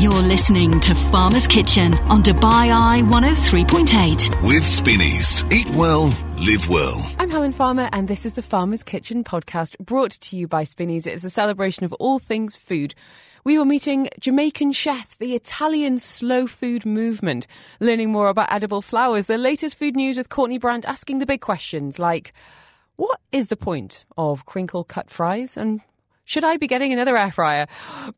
You're listening to Farmer's Kitchen on Dubai Eye 103.8. With Spinneys. Eat well, live well. I'm Helen Farmer, and this is the Farmer's Kitchen podcast brought to you by Spinneys. It's a celebration of all things food. We were meeting Jamaican chef, the Italian slow food movement, learning more about edible flowers, the latest food news with Courtney Brandt asking the big questions like what is the point of crinkle cut fries and should I be getting another air fryer?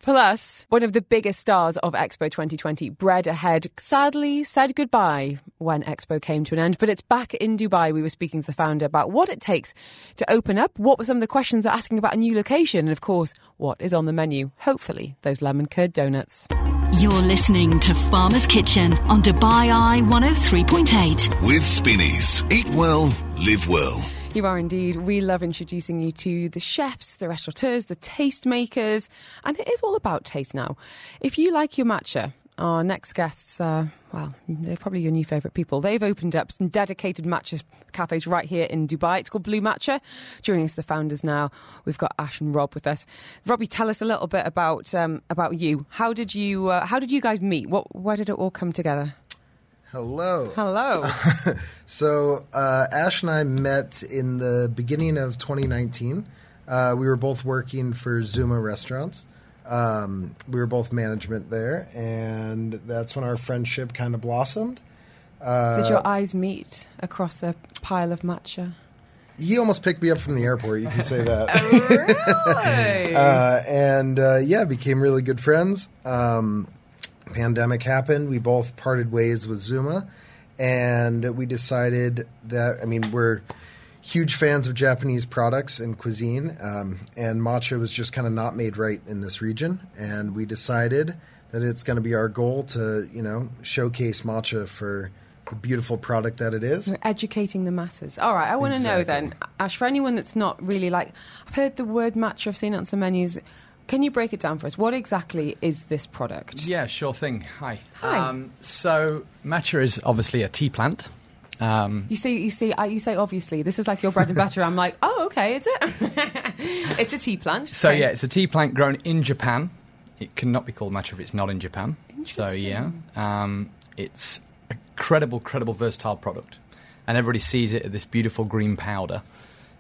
Plus, one of the biggest stars of Expo 2020, Bread Ahead, sadly said goodbye when Expo came to an end. But it's back in Dubai. We were speaking to the founder about what it takes to open up, what were some of the questions they're asking about a new location, and of course, what is on the menu. Hopefully, those lemon curd donuts. You're listening to Farmer's Kitchen on Dubai Eye 103.8. With Spinneys. Eat well, live well. You are indeed. We love introducing you to the chefs, the restaurateurs, the tastemakers, and it is all about taste now. If you like your matcha, our next guests are, well, they're probably your new favourite people. They've opened up some dedicated matcha cafes right here in Dubai. It's called Blue Matcha. Joining us, the founders now. We've got Ash and Rob with us. Robbie, tell us a little bit about um, about you. How did you uh, How did you guys meet? What Where did it all come together? Hello. Hello. so uh, Ash and I met in the beginning of 2019. Uh, we were both working for Zuma Restaurants. Um, we were both management there, and that's when our friendship kind of blossomed. Uh, Did your eyes meet across a pile of matcha? He almost picked me up from the airport. You can say that. really? uh, and uh, yeah, became really good friends. Um, pandemic happened. We both parted ways with Zuma, and we decided that I mean we're huge fans of Japanese products and cuisine, um, and matcha was just kind of not made right in this region, and we decided that it's going to be our goal to you know showcase matcha for the beautiful product that it is. We're educating the masses. All right, I want to Exactly. know then, Ash, for anyone that's not really like, I've heard the word matcha, I've seen it on some menus. Can you break it down for us? What exactly is this product? Yeah, sure thing. Hi. Hi. Um, so matcha is obviously a tea plant. Um, You see, you see, uh, you say obviously. This is like your bread and butter. I'm like, oh, okay, is it? it's a tea plant. so Okay. yeah, it's a tea plant grown in Japan. It cannot be called matcha if it's not in Japan. So yeah, um, it's a credible, credible, versatile product, and everybody sees it as this beautiful green powder.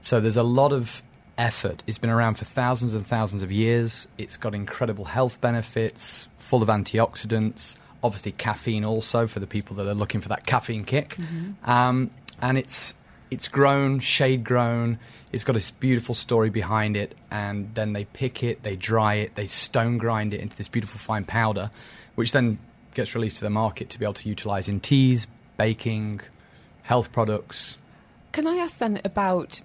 So there's a lot of effort. It's been around for thousands and thousands of years. It's got incredible health benefits, full of antioxidants. Obviously, caffeine also for the people that are looking for that caffeine kick. Um, and it's it's grown, shade grown. It's got this beautiful story behind it, and then they pick it, they dry it, they stone grind it into this beautiful fine powder, which then gets released to the market to be able to utilize in teas, baking, health products. Can I ask then about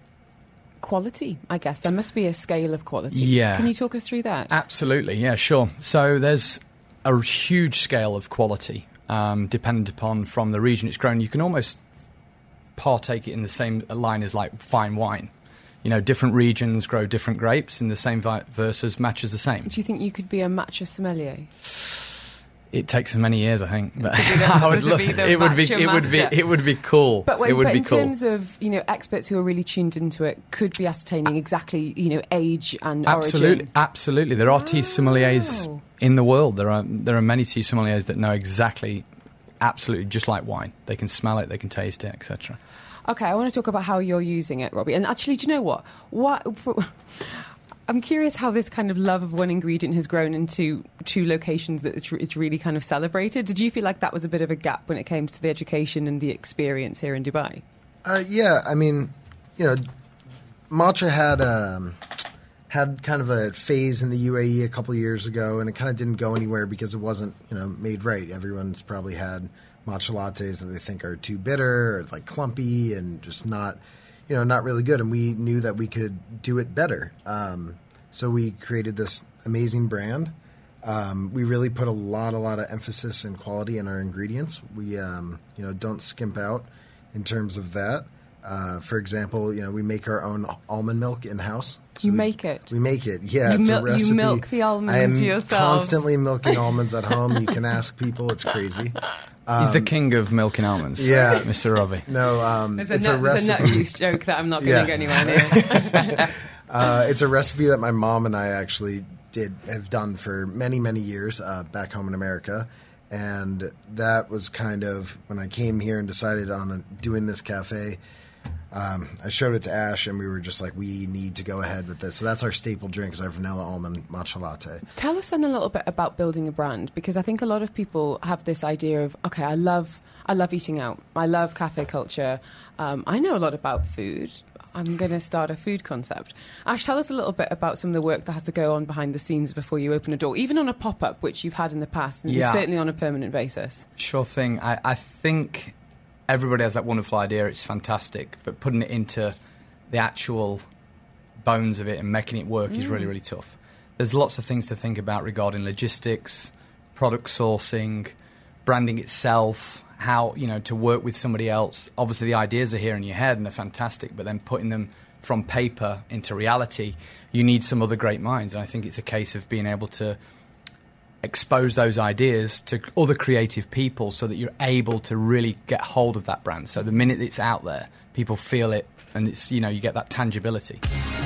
quality? I guess there must be a scale of quality. Yeah. Can you talk us through that? Absolutely, yeah, sure. So there's a huge scale of quality, um, dependent upon from the region it's grown. You can almost partake it in the same line as like fine wine. You know, different regions grow different grapes in the same vi- versus matches the same. Do you think you could be a matcha sommelier? It takes many years, I think. But I would be it would be it would be it would be cool. But, when, it would but be in cool. terms of you know experts who are really tuned into it, could be ascertaining exactly you know age and Absolutely, origin. absolutely. There are tea oh. sommeliers in the world. There are there are many tea sommeliers that know exactly, absolutely, just like wine. They can smell it, they can taste it, etc. Okay, I want to talk about how you're using it, Robbie. And actually, do you know what? What I'm curious how this kind of love of one ingredient has grown into two locations that it's, it's really kind of celebrated. Did you feel like that was a bit of a gap when it came to the education and the experience here in Dubai? Uh, yeah, I mean, you know, matcha had um, had kind of a phase in the UAE a couple years ago, and it kind of didn't go anywhere because it wasn't you know made right. Everyone's probably had matcha lattes that they think are too bitter or like clumpy and just not you know not really good. And we knew that we could do it better, um, so we created this amazing brand. Um, we really put a lot, a lot of emphasis and quality in our ingredients. We, um, you know, don't skimp out in terms of that. Uh, for example, you know, we make our own almond milk in house. You make it? We make it. Yeah, You it's mil- a you milk the almonds I am yourselves. constantly milking almonds at home. You can ask people; it's crazy. He's the king of milking almonds. Um, yeah. Mr. Robbie. No, um, There's, it's a, a, nut, there's a recipe. nut juice joke that I'm not going to Yeah. go anywhere near. Uh, it's a recipe that my mom and I actually did have done for many many years uh, back home in America, and that was kind of when I came here and decided on a, doing this cafe. Um, I showed it to Ash, and we were just like, we need to go ahead with this. So that's our staple drink, is our vanilla almond matcha latte. Tell us then a little bit about building a brand because I think a lot of people have this idea of okay, I love I love eating out, I love cafe culture, um, I know a lot about food. I'm going to start a food concept. Ash, tell us a little bit about some of the work that has to go on behind the scenes before you open a door, even on a pop up, which you've had in the past, and Yeah. certainly on a permanent basis. Sure thing. I, I think everybody has that wonderful idea. It's fantastic, but putting it into the actual bones of it and making it work is really, mm. really tough. There's lots of things to think about regarding logistics, product sourcing, branding itself, how you know to work with somebody else. Obviously, the ideas are here in your head and they're fantastic, but then putting them from paper into reality, you need some other great minds. And I think it's a case of being able to expose those ideas to other creative people so that you're able to really get hold of that brand. So the minute it's out there, people feel it and it's you know you get that tangibility.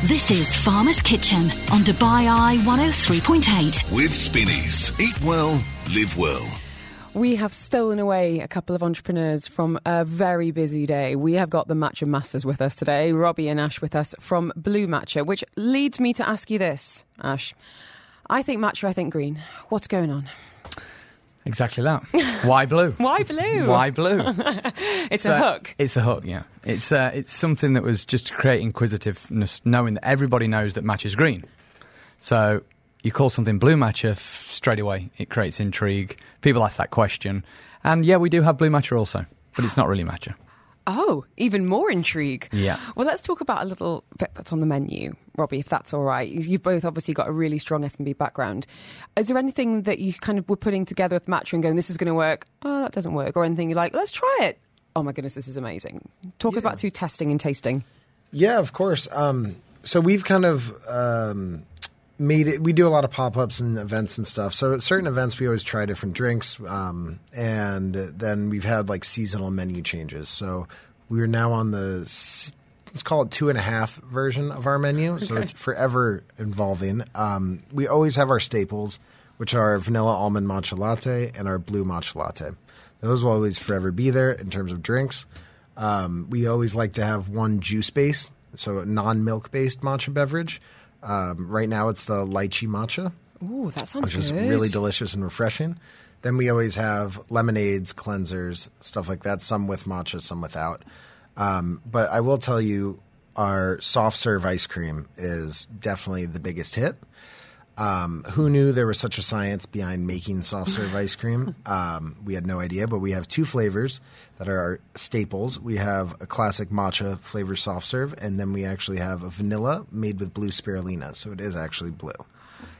This is Farmer's Kitchen on Dubai Eye 103.8. With Spinneys. Eat well, live well. We have stolen away a couple of entrepreneurs from a very busy day. We have got the Matcha Masters with us today, Robbie and Ash with us from Blue Matcha, which leads me to ask you this, Ash. I think matcha, I think green. What's going on? Exactly that. Why blue? Why blue? Why blue? It's So- a hook. It's a hook, yeah. It's uh, it's something that was just to create inquisitiveness, knowing that everybody knows that match is green. So you call something blue matcha straight away. It creates intrigue. People ask that question, and yeah, we do have blue matcha also, but it's not really matcha. Oh, even more intrigue. Yeah. Well, let's talk about a little bit that's on the menu, Robbie, if that's all right. You've both obviously got a really strong F&B background. Is there anything that you kind of were putting together with Matcha and going, this is going to work? Oh, that doesn't work. Or anything you're like, let's try it. Oh my goodness, this is amazing. Talk about through testing and tasting. Yeah, of course. Um, so we've kind of um, made it. We do a lot of pop ups and events and stuff. So at certain events, we always try different drinks, um, and then we've had like seasonal menu changes. So we're now on the let's call it two and a half version of our menu. So it's forever evolving. Um, we always have our staples, which are vanilla almond matcha latte and our blue matcha latte. Those will always forever be there in terms of drinks. Um, we always like to have one juice base, so non milk based matcha beverage. Um, right now, it's the lychee matcha, Ooh, that sounds which good. is really delicious and refreshing. Then we always have lemonades, cleansers, stuff like that. Some with matcha, some without. Um, but I will tell you, our soft serve ice cream is definitely the biggest hit. Um, who knew there was such a science behind making soft serve ice cream? Um, we had no idea, but we have two flavors that are our staples. We have a classic matcha flavor soft serve, and then we actually have a vanilla made with blue spirulina, so it is actually blue.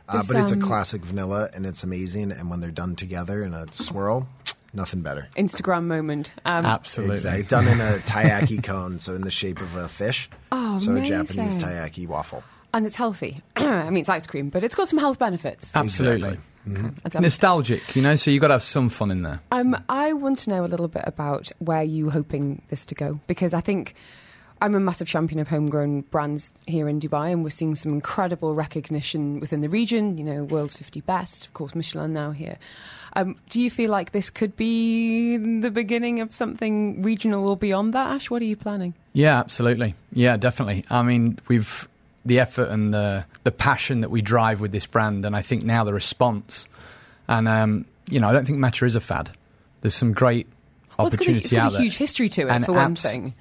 Uh, This, but it's a um, classic vanilla, and it's amazing. And when they're done together in a swirl, nothing better. Instagram moment. Um, Absolutely. Exactly. Done in a taiyaki cone, so in the shape of a fish. Oh, so a Japanese taiyaki waffle. And it's healthy. I mean, it's ice cream, but it's got some health benefits. Absolutely. That's- Nostalgic, you know, so you've got to have some fun in there. Um, I want to know a little bit about where you hoping this to go because I think I'm a massive champion of homegrown brands here in Dubai, and we're seeing some incredible recognition within the region. You know, world's 50 best, of course, Michelin now here. Um, do you feel like this could be the beginning of something regional or beyond that, Ash? What are you planning? Yeah, absolutely. Yeah, definitely. I mean, we've the effort and the the passion that we drive with this brand, and I think now the response. And um, you know, I don't think matcha is a fad. There's some great Well, it's got, a, it's got a huge history to it, And for one thing.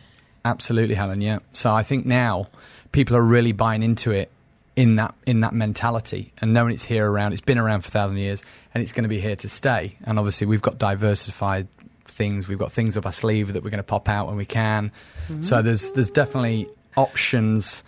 Absolutely, Helen. Yeah. So I think now people are really buying into it in that in that mentality and knowing it's here around. It's been around for a thousand years and it's going to be here to stay. And obviously, we've got diversified things. We've got things up our sleeve that we're going to pop out when we can. So there's there's definitely options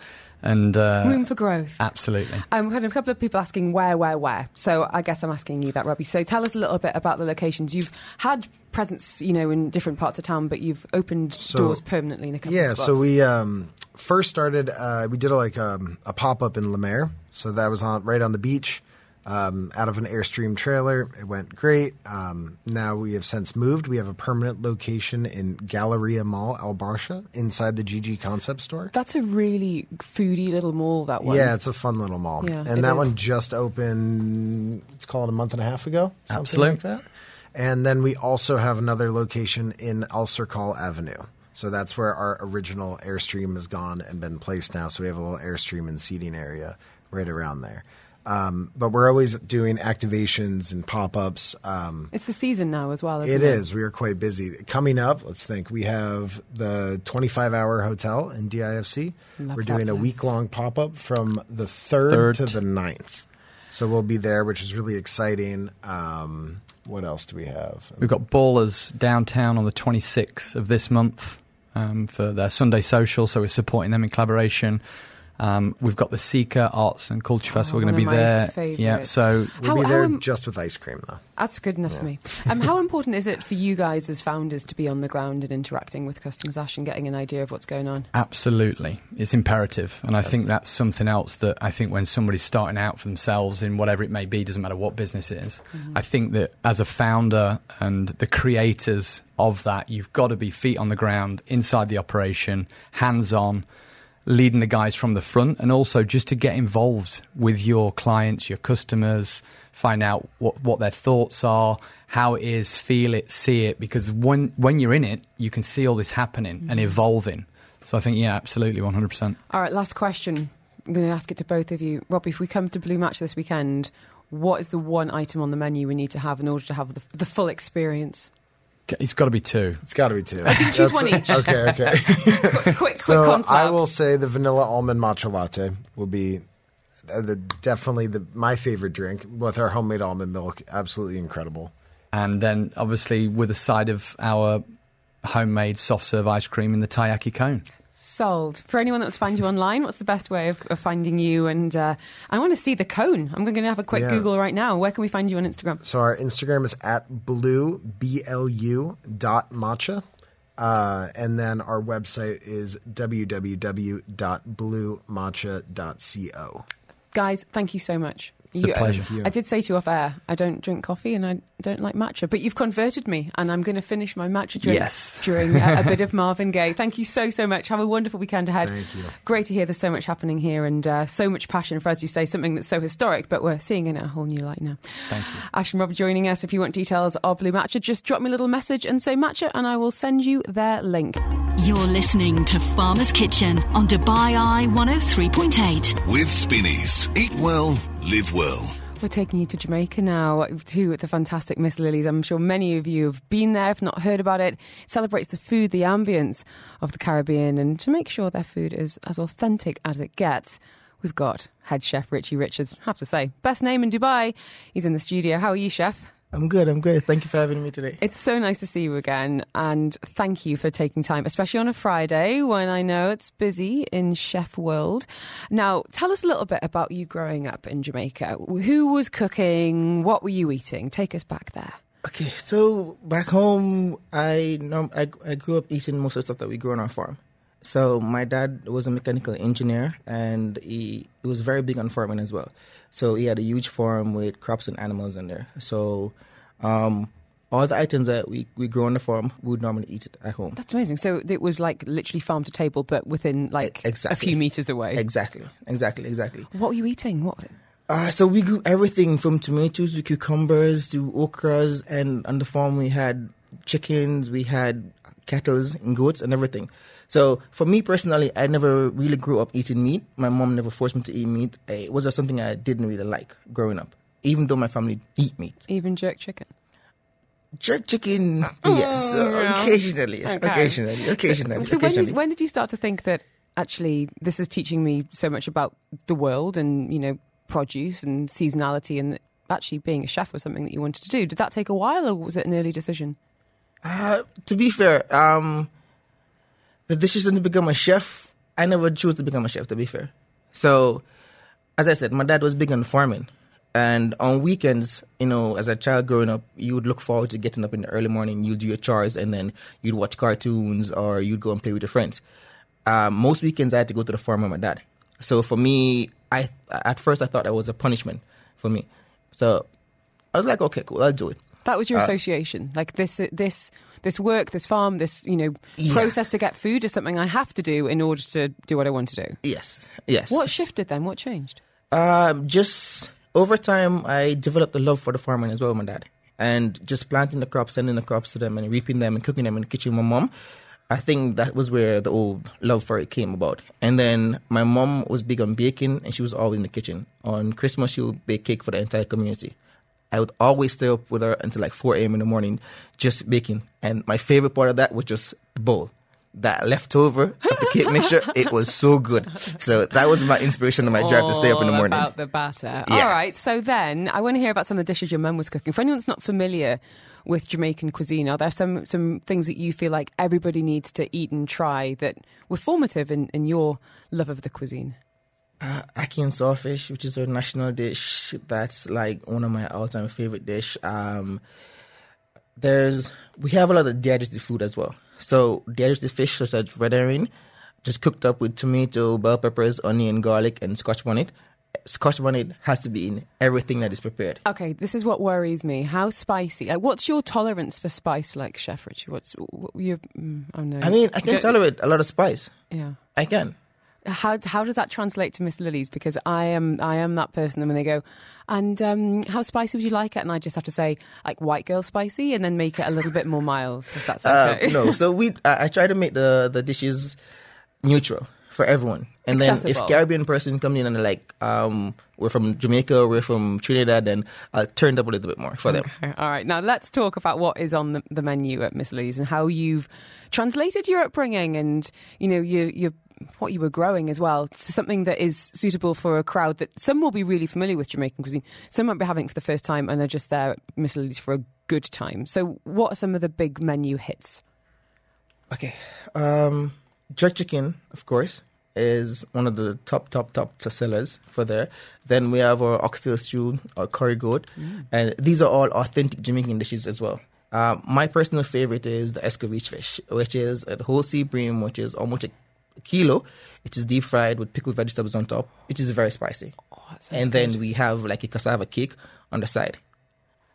and uh, Room for growth. absolutely. Um, we've had a couple of people asking where, where, where. So I guess I'm asking you that, Robbie. So tell us a little bit about the locations. You've had presence, you know, in different parts of town, but you've opened So- doors permanently in a couple Yeah, of spots. so we um, first started. Uh, we did a, like um, a pop up in La Mer, so that was on right on the beach. Um, out of an Airstream trailer. It went great. Um, now we have since moved. We have a permanent location in Galleria Mall, Al Barsha, inside the GG Concept Store. That's a really foodie little mall. That one. Yeah, it's a fun little mall. Yeah, and that is. one just opened, it's called a month and a half ago, something Absolutely. like that. And then we also have another location in Alserkal Avenue. So that's where our original Airstream has gone and been placed now. So we have a little Airstream and seating area right around there. Um, but we're always doing activations and pop ups. Um, It's the season now as well. Isn't it it is. We are quite busy. Coming up, let's think. We have the 25 hour hotel in DIFC. Love We're that doing a week long pop up from the 3rd, Third. to the 9th. So we'll be there, which is really exciting. Um, what else do we have? We've got Ballers downtown on the 26th of this month um, for their Sunday social, so we're supporting them in collaboration. Um, we've got the Sikka Arts and Culture Festival one going to be there. Yeah, so We'll How- be there am- just with ice cream, though. That's good enough for me. Um, how important is it for you guys as founders to be on the ground and interacting with customers, Ash, and getting an idea of what's going on? Absolutely. It's imperative. And I think that's something else that I think when somebody's starting out for themselves in whatever it may be, doesn't matter what business it is, I think that as a founder and the creators of that, you've got to be feet on the ground, inside the operation, hands on, leading the guys from the front, and also just to get involved with your clients, your customers, find out what, what their thoughts are, how it is, feel it, see it, because when, when you're in it, you can see all this happening and mm-hmm. evolving. So I think, yeah, absolutely, 100%. All right, last question. I'm going to ask it to both of you. Robbie, if we come to Blue Match this weekend, what is the one item on the menu we need to have in order to have the, the full experience? It's got to be two. It's got to be two. I can choose one each. Okay, okay. quick, quick so confab. I will say the vanilla almond matcha latte will be uh, the, definitely the my favorite drink with our homemade almond milk. Absolutely incredible. And then, obviously, with a side of our homemade soft serve ice cream in the taiyaki cone. Sold. For anyone that wants to find you online, what's the best way of, of finding you? And uh, I want to see the cone. I'm going to have a quick Yeah. Google right now. Where can we find you on Instagram? So our Instagram is at blue b l u dot matcha, uh, and then our website is www.bluematcha.co. Guys, thank you so much. It's a pleasure. Thank. I did say to you off air, I don't drink coffee and I don't like matcha, but you've converted me, and I'm going to finish my matcha drink Yes. during a, a bit of Marvin Gaye. Thank you so so much. Have a wonderful weekend ahead. Thank you. Great to hear there's so much happening here and uh, so much passion for, as you say, something that's so historic, but we're seeing it in a whole new light now. Thank you. Ash and Rob joining us. If you want details of Blue Matcha, just drop me a little message and say matcha, and I will send you their link. You're listening to Farmer's Kitchen on Dubai Eye 103.8. With Spinneys. Eat well, live well. We're taking you to Jamaica now to the fantastic Miss Lily's. I'm sure many of you have been there, if not heard about it. It celebrates the food, the ambience of the Caribbean, and to make sure their food is as authentic as it gets. We've got head chef Richie Richards. Have to say, best name in Dubai. He's in the studio. How are you, chef? I'm good. I'm good. Thank you for having me today. It's so nice to see you again, and thank you for taking time, especially on a Friday when I know it's busy in chef world. Now, tell us a little bit about you growing up in Jamaica. Who was cooking? What were you eating? Take us back there. Okay, so back home, I I, I grew up eating most of the stuff that we grew on our farm. So my dad was a mechanical engineer, and he, he was very big on farming as well. So he had a huge farm with crops and animals in there. So um, all the items that we, we grow on the farm, we would normally eat it at home. That's amazing. So it was like literally farm to table, but within like a few meters away. Exactly, exactly, exactly. What were you eating? What? Uh, so we grew everything from tomatoes to cucumbers to okras, and on the farm we had chickens, we had kettles and goats and everything. So for me personally, I never really grew up eating meat. My mom never forced me to eat meat. Uh, It was just something I didn't really like growing up, even though my family eat meat. Even jerk chicken. Jerk chicken, yes, uh, yeah. occasionally, Okay. occasionally, occasionally, So when occasionally. did, when did you start to think that actually this is teaching me so much about the world and you know produce and seasonality and actually being a chef was something that you wanted to do? Did that take a while or was it an early decision? Uh, to be fair, um, the decision to become a chef, I never chose to become a chef, to be fair. So, as I said, my dad was big on farming. And on weekends, you know, as a child growing up, you would look forward to getting up in the early morning, you'd do your chores, and then you'd watch cartoons or you'd go and play with your friends. Um, most weekends, I had to go to the farm with my dad. So for me, I at first I thought that was a punishment for me. So I was like, okay, cool, I'll do it. That was your Uh, association, like this, this, this work, this farm, this you know Yeah. process to get food is something I have to do in order to do what I want to do. Yes, yes. What shifted then? What changed? Um, just over time, I developed a love for the farming as well, my dad, and just planting the crops, sending the crops to them, and reaping them and cooking them in the kitchen with my mom. I think that was where the old love for it came about. And then my mom was big on baking, and she was always in the kitchen. On Christmas, she would bake cake for the entire community. I would always stay up with her until like 4 a.m. in the morning, just baking. And my favorite part of that was just the bowl. That leftover of the cake mixture, it was so good. So that was my inspiration and my drive to stay up in the morning. About the batter. Yeah. All right. So then, I want to hear about some of the dishes your mum was cooking. For anyone that's not familiar with Jamaican cuisine, are there some some things that you feel like everybody needs to eat and try that were formative in, in your love of the cuisine? Uh, ackee and saltfish, which is a national dish, that's like one of my all-time favorite dish. Um, there's we have a lot of digestive food as well. So digestive fish such as red herring, just cooked up with tomato, bell peppers, onion, garlic, and scotch bonnet. Scotch bonnet has to be in everything that is prepared. Okay, this is what worries me. How spicy? Like, what's your tolerance for spice, like Chef Richie? What's what you? Mm, oh no. I mean, I can tolerate a lot of spice. Yeah. I can. How how does that translate to Miss Lily's? Because I am I am that person. And when they go, and um, how spicy would you like it? And I just have to say like white girl spicy, and then make it a little bit more mild. If that's Uh, no, so we I, I try to make the the dishes neutral for everyone. And then if Caribbean person come in and they're like, um, we're from Jamaica, we're from Trinidad, then I'll turn it up a little bit more for them. Okay, All right. Now let's talk about what is on the, the menu at Miss Lily's and how you've translated your upbringing and you know your your what you were growing as well to something that is suitable for a crowd that some will be really familiar with Jamaican cuisine, some might be having it for the first time and they're just there at for a good time. So, what are some of the big menu hits? Okay. Um, jerk chicken, of course, is one of the top, top, top sellers for there. Then we have our oxtail stew, our curry goat, and these are all authentic Jamaican dishes as well. Um, my personal favorite is the escovitch fish, which is a whole sea bream, which is almost a kilo. It is deep fried with pickled vegetables on top, which is very spicy. Oh, and then we have like a cassava cake on the side.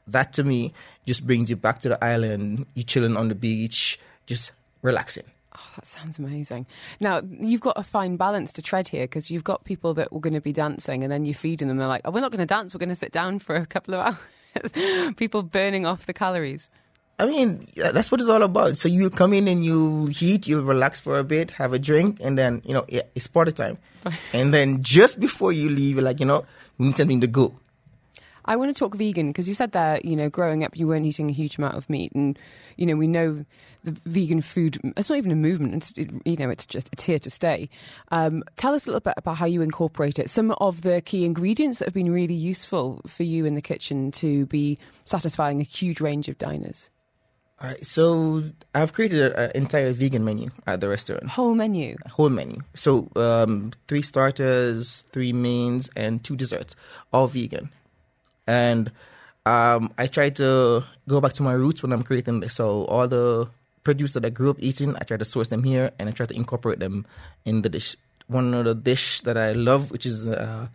That to me just brings you back to the island. You chilling on the beach, just relaxing. Oh, that sounds amazing. Now, you've got a fine balance to tread here because you've got people that were going to be dancing and then you're feeding them. They're like, oh, we're not going to dance. We're going to sit down for a couple of hours. people burning off the calories. I mean, that's what it's all about. So you'll come in and you heat, you'll relax for a bit, have a drink, and then, you know, it's party time. and then just before you leave, you're like, you know, we need something to go. I want to talk vegan because you said that you know, growing up, you weren't eating a huge amount of meat, and you know, we know the vegan food. It's not even a movement. It's it, you know, it's just it's here to stay. Um, tell us a little bit about how you incorporate it. Some of the key ingredients that have been really useful for you in the kitchen to be satisfying a huge range of diners. All right, so I've created an entire vegan menu at the restaurant. Whole menu. whole menu. So um, three starters, three mains, and two desserts, all vegan. And um, I try to go back to my roots when I'm creating this. So all the produce that I grew up eating, I try to source them here, and I try to incorporate them in the dish. One of the dish that I love, which is uh,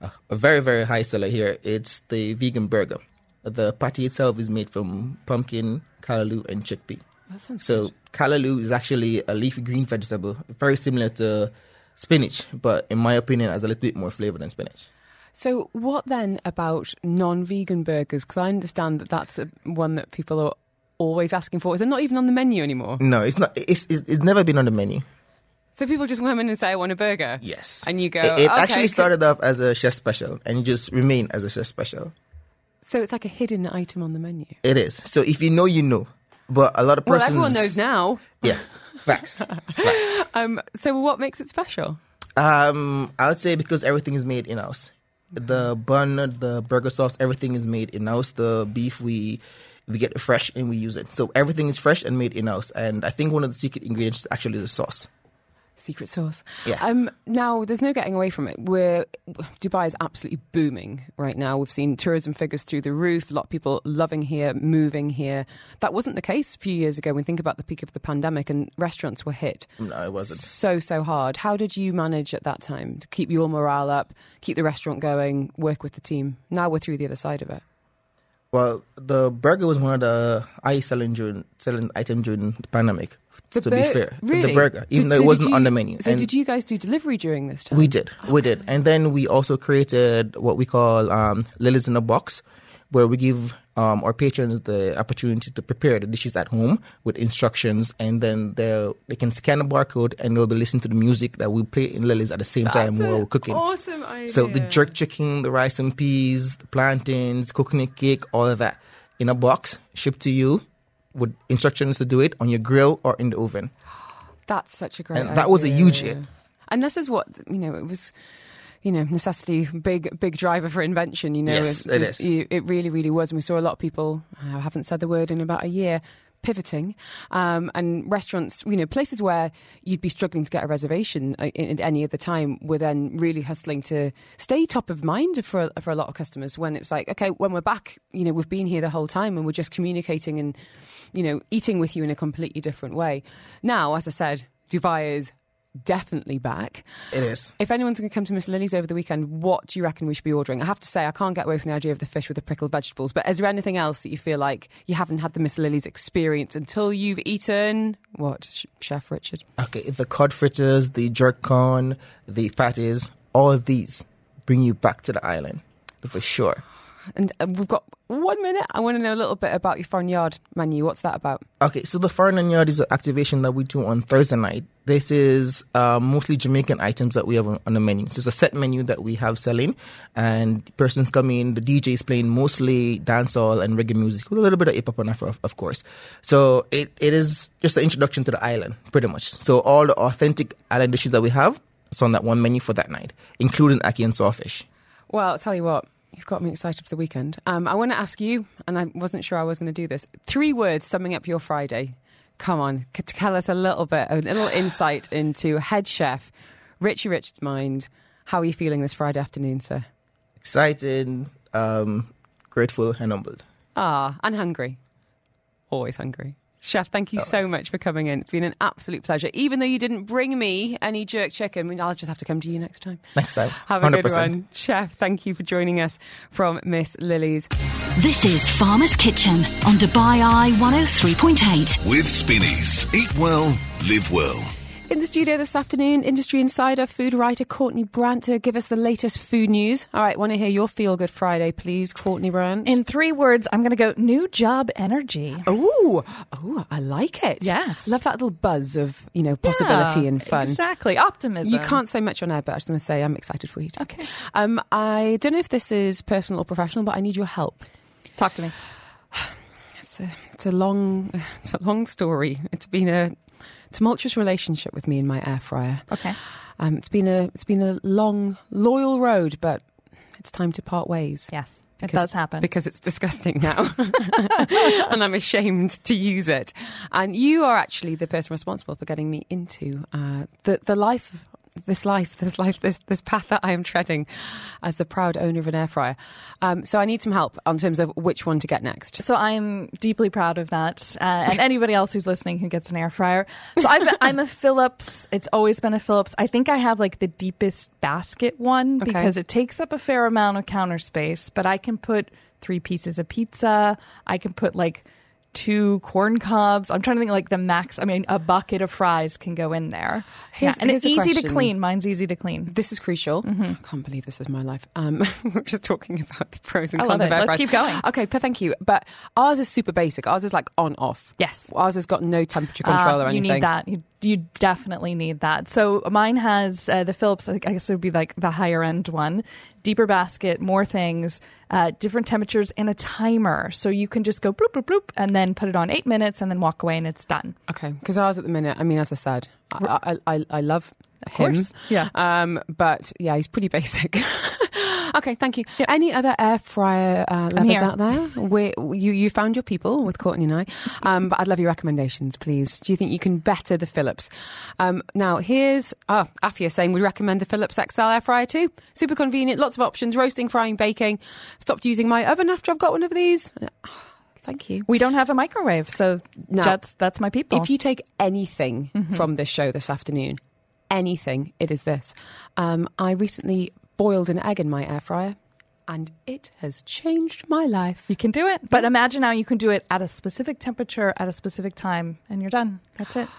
a, a very very high seller here, it's the vegan burger. The patty itself is made from pumpkin, callaloo, and chickpea. That sounds So callaloo is actually a leafy green vegetable, very similar to spinach, but in my opinion, has a little bit more flavor than spinach. So, what then about non-vegan burgers? Because I understand that that's a, one that people are always asking for. Is it not even on the menu anymore? No, it's not. It's it's, it's never been on the menu. So people just come in and say, "I want a burger." Yes, And you go, It, it "Okay, actually started off as a chef special, and you just remain as a chef special. So it's like a hidden item on the menu. It is. So if you know, you know. But a lot of Well, persons. everyone knows now. Yeah, facts. facts. Um, so what makes it special? Um, I would say because everything is made in house. The bun, the burger sauce, everything is made in house. The beef we we get fresh and we use it. So everything is fresh and made in house. And I think one of the secret ingredients is actually the sauce. Secret sauce. Yeah. Um, now, there's no getting away from it. We're, Dubai is absolutely booming right now. We've seen tourism figures through the roof. A lot of people loving here, moving here. That wasn't the case a few years ago. When think about the peak of the pandemic and restaurants were hit No, it wasn't. so so hard. How did you manage at that time to keep your morale up, keep the restaurant going, work with the team? Now we're through the other side of it. Well, the burger was one of the highest selling during selling item during the pandemic. The to bur- be fair, really? the burger, even Did- though so it wasn't you- on the menu. So And did you guys do delivery during this time? We did, we did, and then we also created what we call um, Lily's in a box, where we give um, our patrons the opportunity to prepare the dishes at home with instructions, and then they they can scan a barcode and they'll be listening to the music that we play in Lily's at the same time while we're cooking. Awesome idea. So the jerk chicken, the rice and peas, the plantains, coconut cake, all of that in a box, shipped to you with instructions to do it on your grill or in the oven. That's such a great. And that was a huge hit. And this is what you know. It was, you know, necessity big big driver for invention. You know, Yes, it you- it really really was. And we saw a lot of people. I haven't said the word in about a year. Pivoting um, and restaurants, you know, places where you'd be struggling to get a reservation uh, in, in any other time, were then really hustling to stay top of mind for for a lot of customers. When it's like, okay, when we're back, you know, we've been here the whole time, and we're just communicating and, you know, eating with you in a completely different way. Now, as I said, Dubai is definitely back. It is. If anyone's going to come to Miss Lily's over the weekend, what do you reckon we should be ordering? I have to say, I can't get away from the idea of the fish with the pickled vegetables. But is there anything else that you feel like you haven't had the Miss Lily's experience until you've eaten what, Sh- Chef Richard? Okay, the cod fritters, the jerk corn, the patties, all of these bring you back to the island for sure. And uh, we've got one minute. I want to know a little bit about your foreign yard menu. What's that about? Okay, so the foreign yard is an activation that we do on Thursday night. This is uh, mostly Jamaican items that we have on, on the menu. So it's a set menu that we have selling, and persons come in. The DJ is playing mostly dancehall and reggae music with a little bit of hip hop and Afro, of, of course. So it, it is just an introduction to the island, pretty much. So all the authentic island dishes that we have, it's on that one menu for that night, including ackee and saltfish. Well, I'll tell you what. You've got me excited for the weekend. Um, I want to ask you, and I wasn't sure I was going to do this. Three words summing up your Friday. Come on, c- tell us a little bit, a little insight into head chef Richie Rich's mind. How are you feeling this Friday afternoon, sir? Excited, um, grateful, and humbled. Ah, and hungry. Always hungry. Chef, thank you so much for coming in. It's been an absolute pleasure. Even though you didn't bring me any jerk chicken, I mean, I'll just have to come to you next time. Next time, Have a 100%. good one. Chef, thank you for joining us from Miss Lily's. This is Farmer's Kitchen on Dubai Eye 103.8. With Spinneys. Eat well, live well. In the studio this afternoon, industry insider, food writer Courtney Brandt to give us the latest food news. All right, want to hear your Feel Good Friday, please, Courtney Brandt? In three words, I'm going to go new job energy. Oh, oh, I like it. Yes. love that little buzz of you know possibility Yeah, and fun. Exactly. Optimism. You can't say much on air, but I just want to say I'm excited for you. Okay. Um, I don't know if this is personal or professional, but I need your help. Talk to me. It's a, it's a long, it's a long story. It's been a tumultuous relationship with me and my air fryer. Okay. Um, it's been a, it's been a long, loyal road, but it's time to part ways. Yes, it Because- does happen. because it's disgusting now, and I'm ashamed to use it. And you are actually the person responsible for getting me into uh, the the life, this life, this life, this this path that I am treading as the proud owner of an air fryer. Um, so I need some help on terms of which one to get next. So I'm deeply proud of that, uh, and anybody else who's listening who gets an air fryer. So I've, I'm a Philips. It's always been a Philips. I think I have like the deepest basket one Okay. because it takes up a fair amount of counter space, but I can put three pieces of pizza. I can put like two corn cobs. I'm trying to think like the max. I mean, a bucket of fries can go in there. Here's- yeah, and it's easy to clean. Mine's easy to clean. This is crucial. I can't believe this is my life. Um, we're just talking about the pros and I cons of air Let's fryers. keep going. Okay, but thank you. But ours is super basic. Ours is like on off. Yes. Ours has got no temperature control Uh, or anything. You need that. You, you definitely need that. So mine has uh, the Philips. I guess it would be like the higher end one, deeper basket, more things, uh, different temperatures, and a timer. So you can just go bloop bloop bloop, and then put it on eight minutes, and then walk away, and it's done. Okay, because ours at the minute. I mean, as I said, I I, I, I love him. course. Yeah. Um, but yeah, he's pretty basic. Okay, thank you. Any other air fryer uh, lovers out there? we you, you found your people with Courtney and I, um, but I'd love your recommendations, please. Do you think you can better the Philips? Um, now, here's oh, Afia saying we recommend the Philips XL air fryer too. Super convenient, lots of options, roasting, frying, baking. Stopped using my oven after I've got one of these. Thank you. We don't have a microwave, so No. that's that's my people. If you take anything Mm-hmm. from this show this afternoon, anything, it is this. Um, I recently boiled an egg in my air fryer, and it has changed my life. You can do it. But imagine now you can do it at a specific temperature at a specific time and you're done. That's it.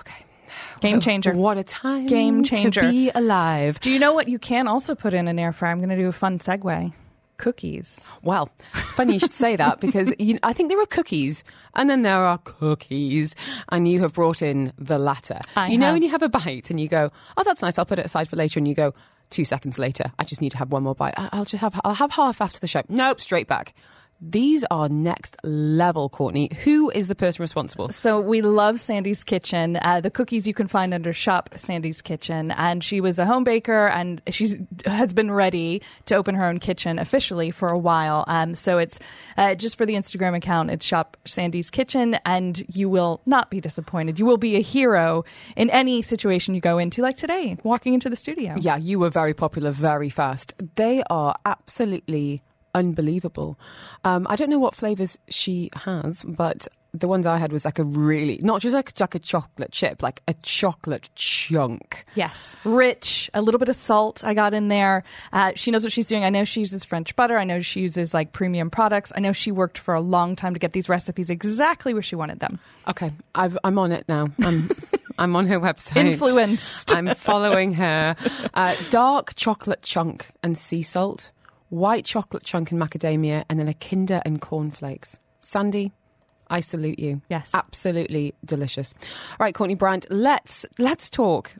Okay. Game changer. What a time Game changer. to be alive. Do you know what you can also put in an air fryer? I'm going to do a fun segue. Cookies. Well, funny you should say that because you, I think there are cookies and then there are cookies, and you have brought in the latter. I you know, have. when you have a bite and you go, "Oh, that's nice. I'll put it aside for later," and you go, two seconds later, "I just need to have one more bite. I'll just have I'll have half after the show." Nope, straight back. These are next level, Courtney. Who is the person responsible? So we love Sandy's Kitchen. Uh, the cookies you can find under Shop Sandy's Kitchen, and she was a home baker, and she has been ready to open her own kitchen officially for a while. Um, so it's uh, just for the Instagram account. It's Shop Sandy's Kitchen, and you will not be disappointed. You will be a hero in any situation you go into, like today, walking into the studio. Yeah, you were very popular very fast. They are absolutely unbelievable. Um, I don't know what flavors she has, but the ones I had was like a really not just like, like a chocolate chip, like a chocolate chunk. Yes, rich, a little bit of salt I got in there. Uh, she knows what she's doing. I know she uses French butter. I know she uses like premium products. I know she worked for a long time to get these recipes exactly where she wanted them. Okay, I've, I'm on it now. I'm I'm on her website. Influenced. I'm following her. Uh, dark chocolate chunk and sea salt, white chocolate chunk and macadamia, and then a Kinder and cornflakes. Sandy, I salute you. Yes. absolutely delicious. All right, Courtney Brandt, let's let's talk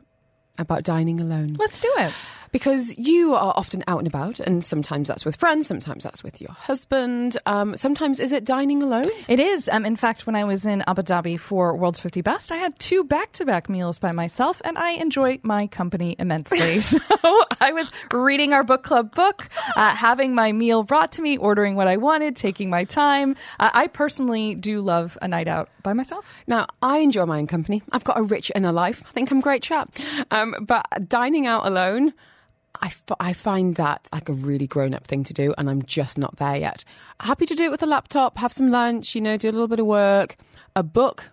about dining alone Let's do it. Because you are often out and about, and sometimes that's with friends, sometimes that's with your husband. Um, sometimes is it dining alone? It is. Um, in fact, when I was in Abu Dhabi for World's 50 Best, I had two back to back meals by myself, and I enjoy my company immensely. so I was reading our book club book, uh, having my meal brought to me, ordering what I wanted, taking my time. Uh, I personally do love a night out by myself. Now, I enjoy my own company. I've got a rich inner life. I think I'm a great chap. Um, but dining out alone, I, f- I find that like a really grown up thing to do, and I'm just not there yet. Happy to do it with a laptop, have some lunch, you know, do a little bit of work. A book,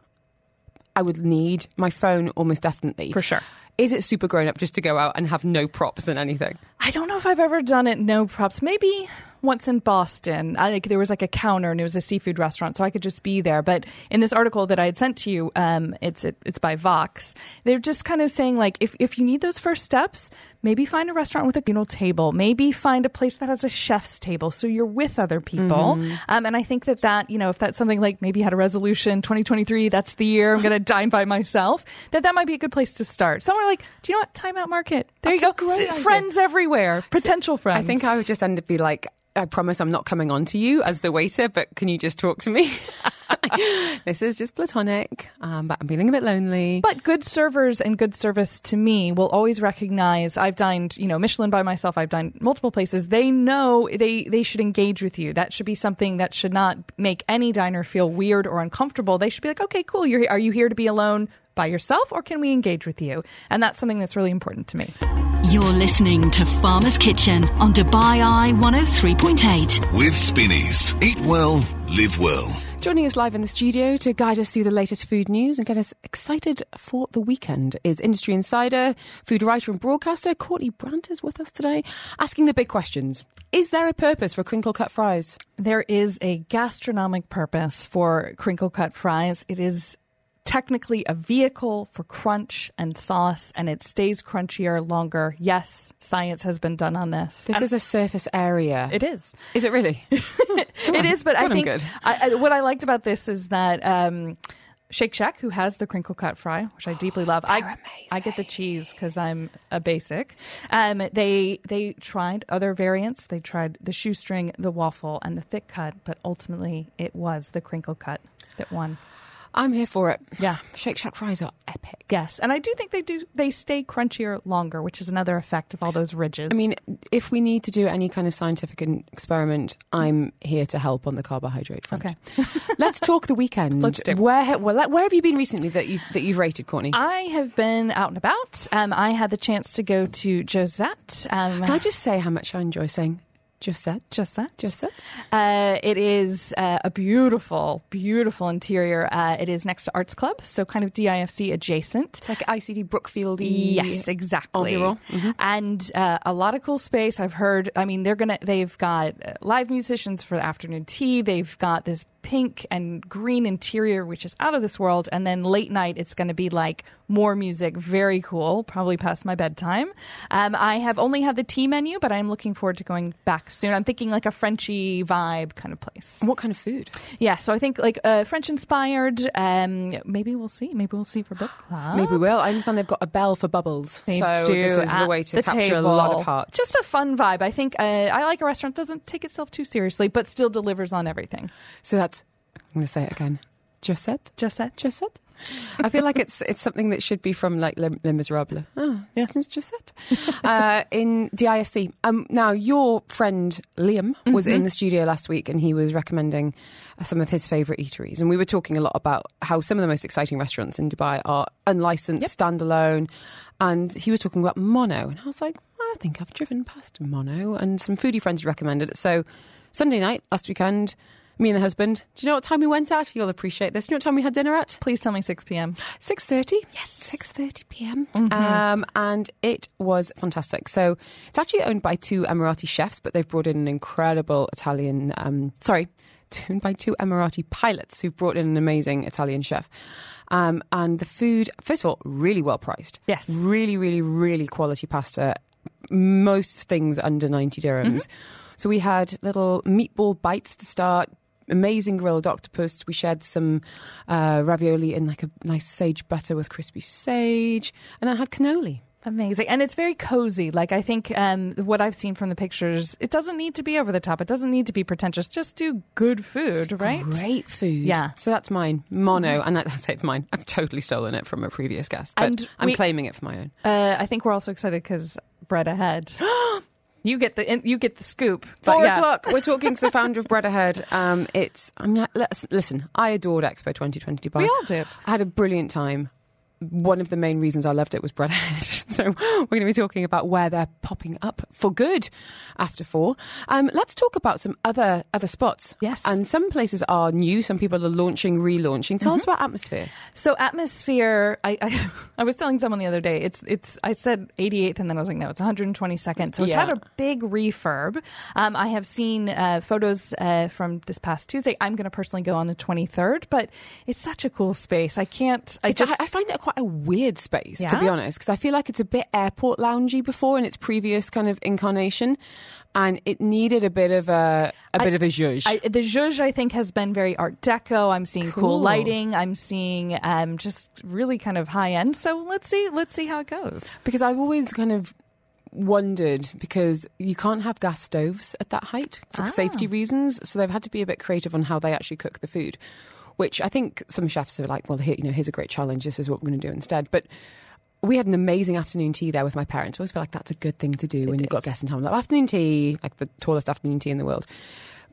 I would need. My phone, almost definitely. For sure. Is it super grown up just to go out and have no props and anything? I don't know if I've ever done it no props. Maybe once in Boston. I, like there was like a counter and it was a seafood restaurant, so I could just be there. But in this article that I had sent to you, um, it's it, it's by Vox. They're just kind of saying like if if you need those first steps, maybe find a restaurant with a communal table. Maybe find a place that has a chef's table, so you're with other people. Um, and I think that that you know if that's something like maybe you had a resolution 2023, that's the year I'm going to dine by myself. That that might be a good place to start. Somewhere like, do you know what? Timeout Market. There That's you go. great S- idea. Friends everywhere. Potential friends. I think I would just end up be like, I promise I'm not coming on to you as the waiter, but can you just talk to me? this is just platonic, um, but I'm feeling a bit lonely. But good servers and good service to me will always recognize. I've dined, you know, Michelin by myself. I've dined multiple places. They know they they should engage with you. That should be something that should not make any diner feel weird or uncomfortable. They should be like, okay, cool. You're are you here to be alone by yourself, or can we engage with you? And that's something that's really important to me. You're listening to Farmer's Kitchen on Dubai Eye 103.8. With Spinneys. Eat well, live well. Joining us live in the studio to guide us through the latest food news and get us excited for the weekend is industry insider, food writer and broadcaster Courtney Brandt is with us today, asking the big questions. Is there a purpose for crinkle cut fries? There is a gastronomic purpose for crinkle cut fries. It is technically a vehicle for crunch and sauce, and it stays crunchier longer. Yes, science has been done on this. This And is a surface area. it is. Is it really? it is, but I God, I'm think good. I, I, what I liked about this is that um, Shake Shack, who has the crinkle cut fry, which I deeply love, I I get the cheese because I'm a basic. Um, they they tried other variants. They tried the shoestring, the waffle, and the thick cut, but ultimately it was the crinkle cut that won. I'm here for it. Yeah. Shake Shack fries are epic. Yes, and I do think they do. They stay crunchier longer, which is another effect of all those ridges. I mean, if we need to do any kind of scientific experiment, I'm here to help on the carbohydrate front. Okay. Let's talk the weekend. Let's do. Where well, where have you been recently that you that you've rated, Courtney? I have been out and about. Um, I had the chance to go to Josette. Um, Can I just say how much I enjoy saying Josette? Josette? Josette? Uh, it is uh, a beautiful, beautiful interior. Uh, it is next to Arts Club, so kind of DIFC adjacent. It's like ICD Brookfield. Yes, exactly. Mhm. And uh, a lot of cool space. I've heard. I mean, they're gonna. They've got uh, live musicians for the afternoon tea. They've got this pink and green interior, which is out of this world. And then late night, it's going to be like more music. Very cool. Probably past my bedtime. Um, I have only had the tea menu, but I'm looking forward to going back soon. I'm thinking like a Frenchy vibe kind of place. What kind of food? Yeah, so I think like uh, French inspired. Um, maybe we'll see. Maybe we'll see for book club. Maybe we will. I understand they've got a bell for bubbles. They so do this is the way to the capture a lot of hearts. Just a fun vibe. I think uh, I like a restaurant that doesn't take itself too seriously, but still delivers on everything. so that's I'm going to say it again. Josette? Just that. Josette? I feel like it's it's something that should be from like Les, Les Miserables. Oh, Yeah. it's Josette. uh, in DIFC. Um, now, your friend Liam was Mm-hmm. in the studio last week and he was recommending uh, some of his favourite eateries. And we were talking a lot about how some of the most exciting restaurants in Dubai are unlicensed, standalone. And he was talking about Mono. And I was like, I think I've driven past Mono. And some foodie friends recommended it. So Sunday night, last weekend, me and the husband, do you know what time we went at? You'll appreciate this. Do you know what time we had dinner at? Please tell me 6 p.m. Six thirty. Yes, six thirty p.m. Um, and it was fantastic. So it's actually owned by two Emirati chefs, but they've brought in an incredible Italian. Um, sorry, owned by two Emirati pilots who've brought in an amazing Italian chef. Um, and the food, first of all, really well priced. Yes. really, really, really quality pasta. Most things under ninety dirhams. So we had little meatball bites to start, amazing grilled octopus. We shared some uh, ravioli in like a nice sage butter with crispy sage, and then had cannoli. Amazing. And it's very cozy. Like, I think um, what I've seen from the pictures, it doesn't need to be over the top. It doesn't need to be pretentious. Just do good food, right? Great food. Yeah. So that's mine, mono, and that, I say it's mine. I've totally stolen it from a previous guest, but And I'm we- claiming it for my own. Uh, I think we're also excited because bread ahead. you get the you get the scoop. Four yeah. o'clock. We're talking to the founder of Bread Ahead. Um, it's. I'm not. Listen, I adored Expo 2020 Dubai. We all did. I had a brilliant time. One of the main reasons I loved it was Bread Ahead. so we're going to be talking about where they're popping up for good after four. Um, let's talk about some other other spots. Yes. And some places are new. Some people are launching, relaunching. Tell us about Atmosphere. So atmosphere, I, I I was telling someone the other day. It's it's I said 88th, and then I was like, no, it's 122nd. So it's Yeah. had a big refurb. Um, I have seen uh, photos uh, from this past Tuesday. I'm going to personally go on the 23rd, but it's such a cool space. I can't. I It's- just I, I find it quite a weird space, to be honest, because I feel like it's a bit airport loungy before in its previous kind of incarnation, and it needed a bit of a a bit of a zhuzh. I, the zhuzh, I think, has been very Art Deco. I'm seeing cool, Cool. lighting. I'm seeing um, just really kind of high end. So let's see, let's see how it goes. because I've always kind of wondered because you can't have gas stoves at that height for Ah. safety reasons, so they've had to be a bit creative on how they actually cook the food. Which I think some chefs are like, well, here, you know, here's a great challenge. This is what we're going to do instead. But we had an amazing afternoon tea there with my parents. I always feel like that's a good thing to do when you've got guests in town. Like afternoon tea, like the tallest afternoon tea in the world.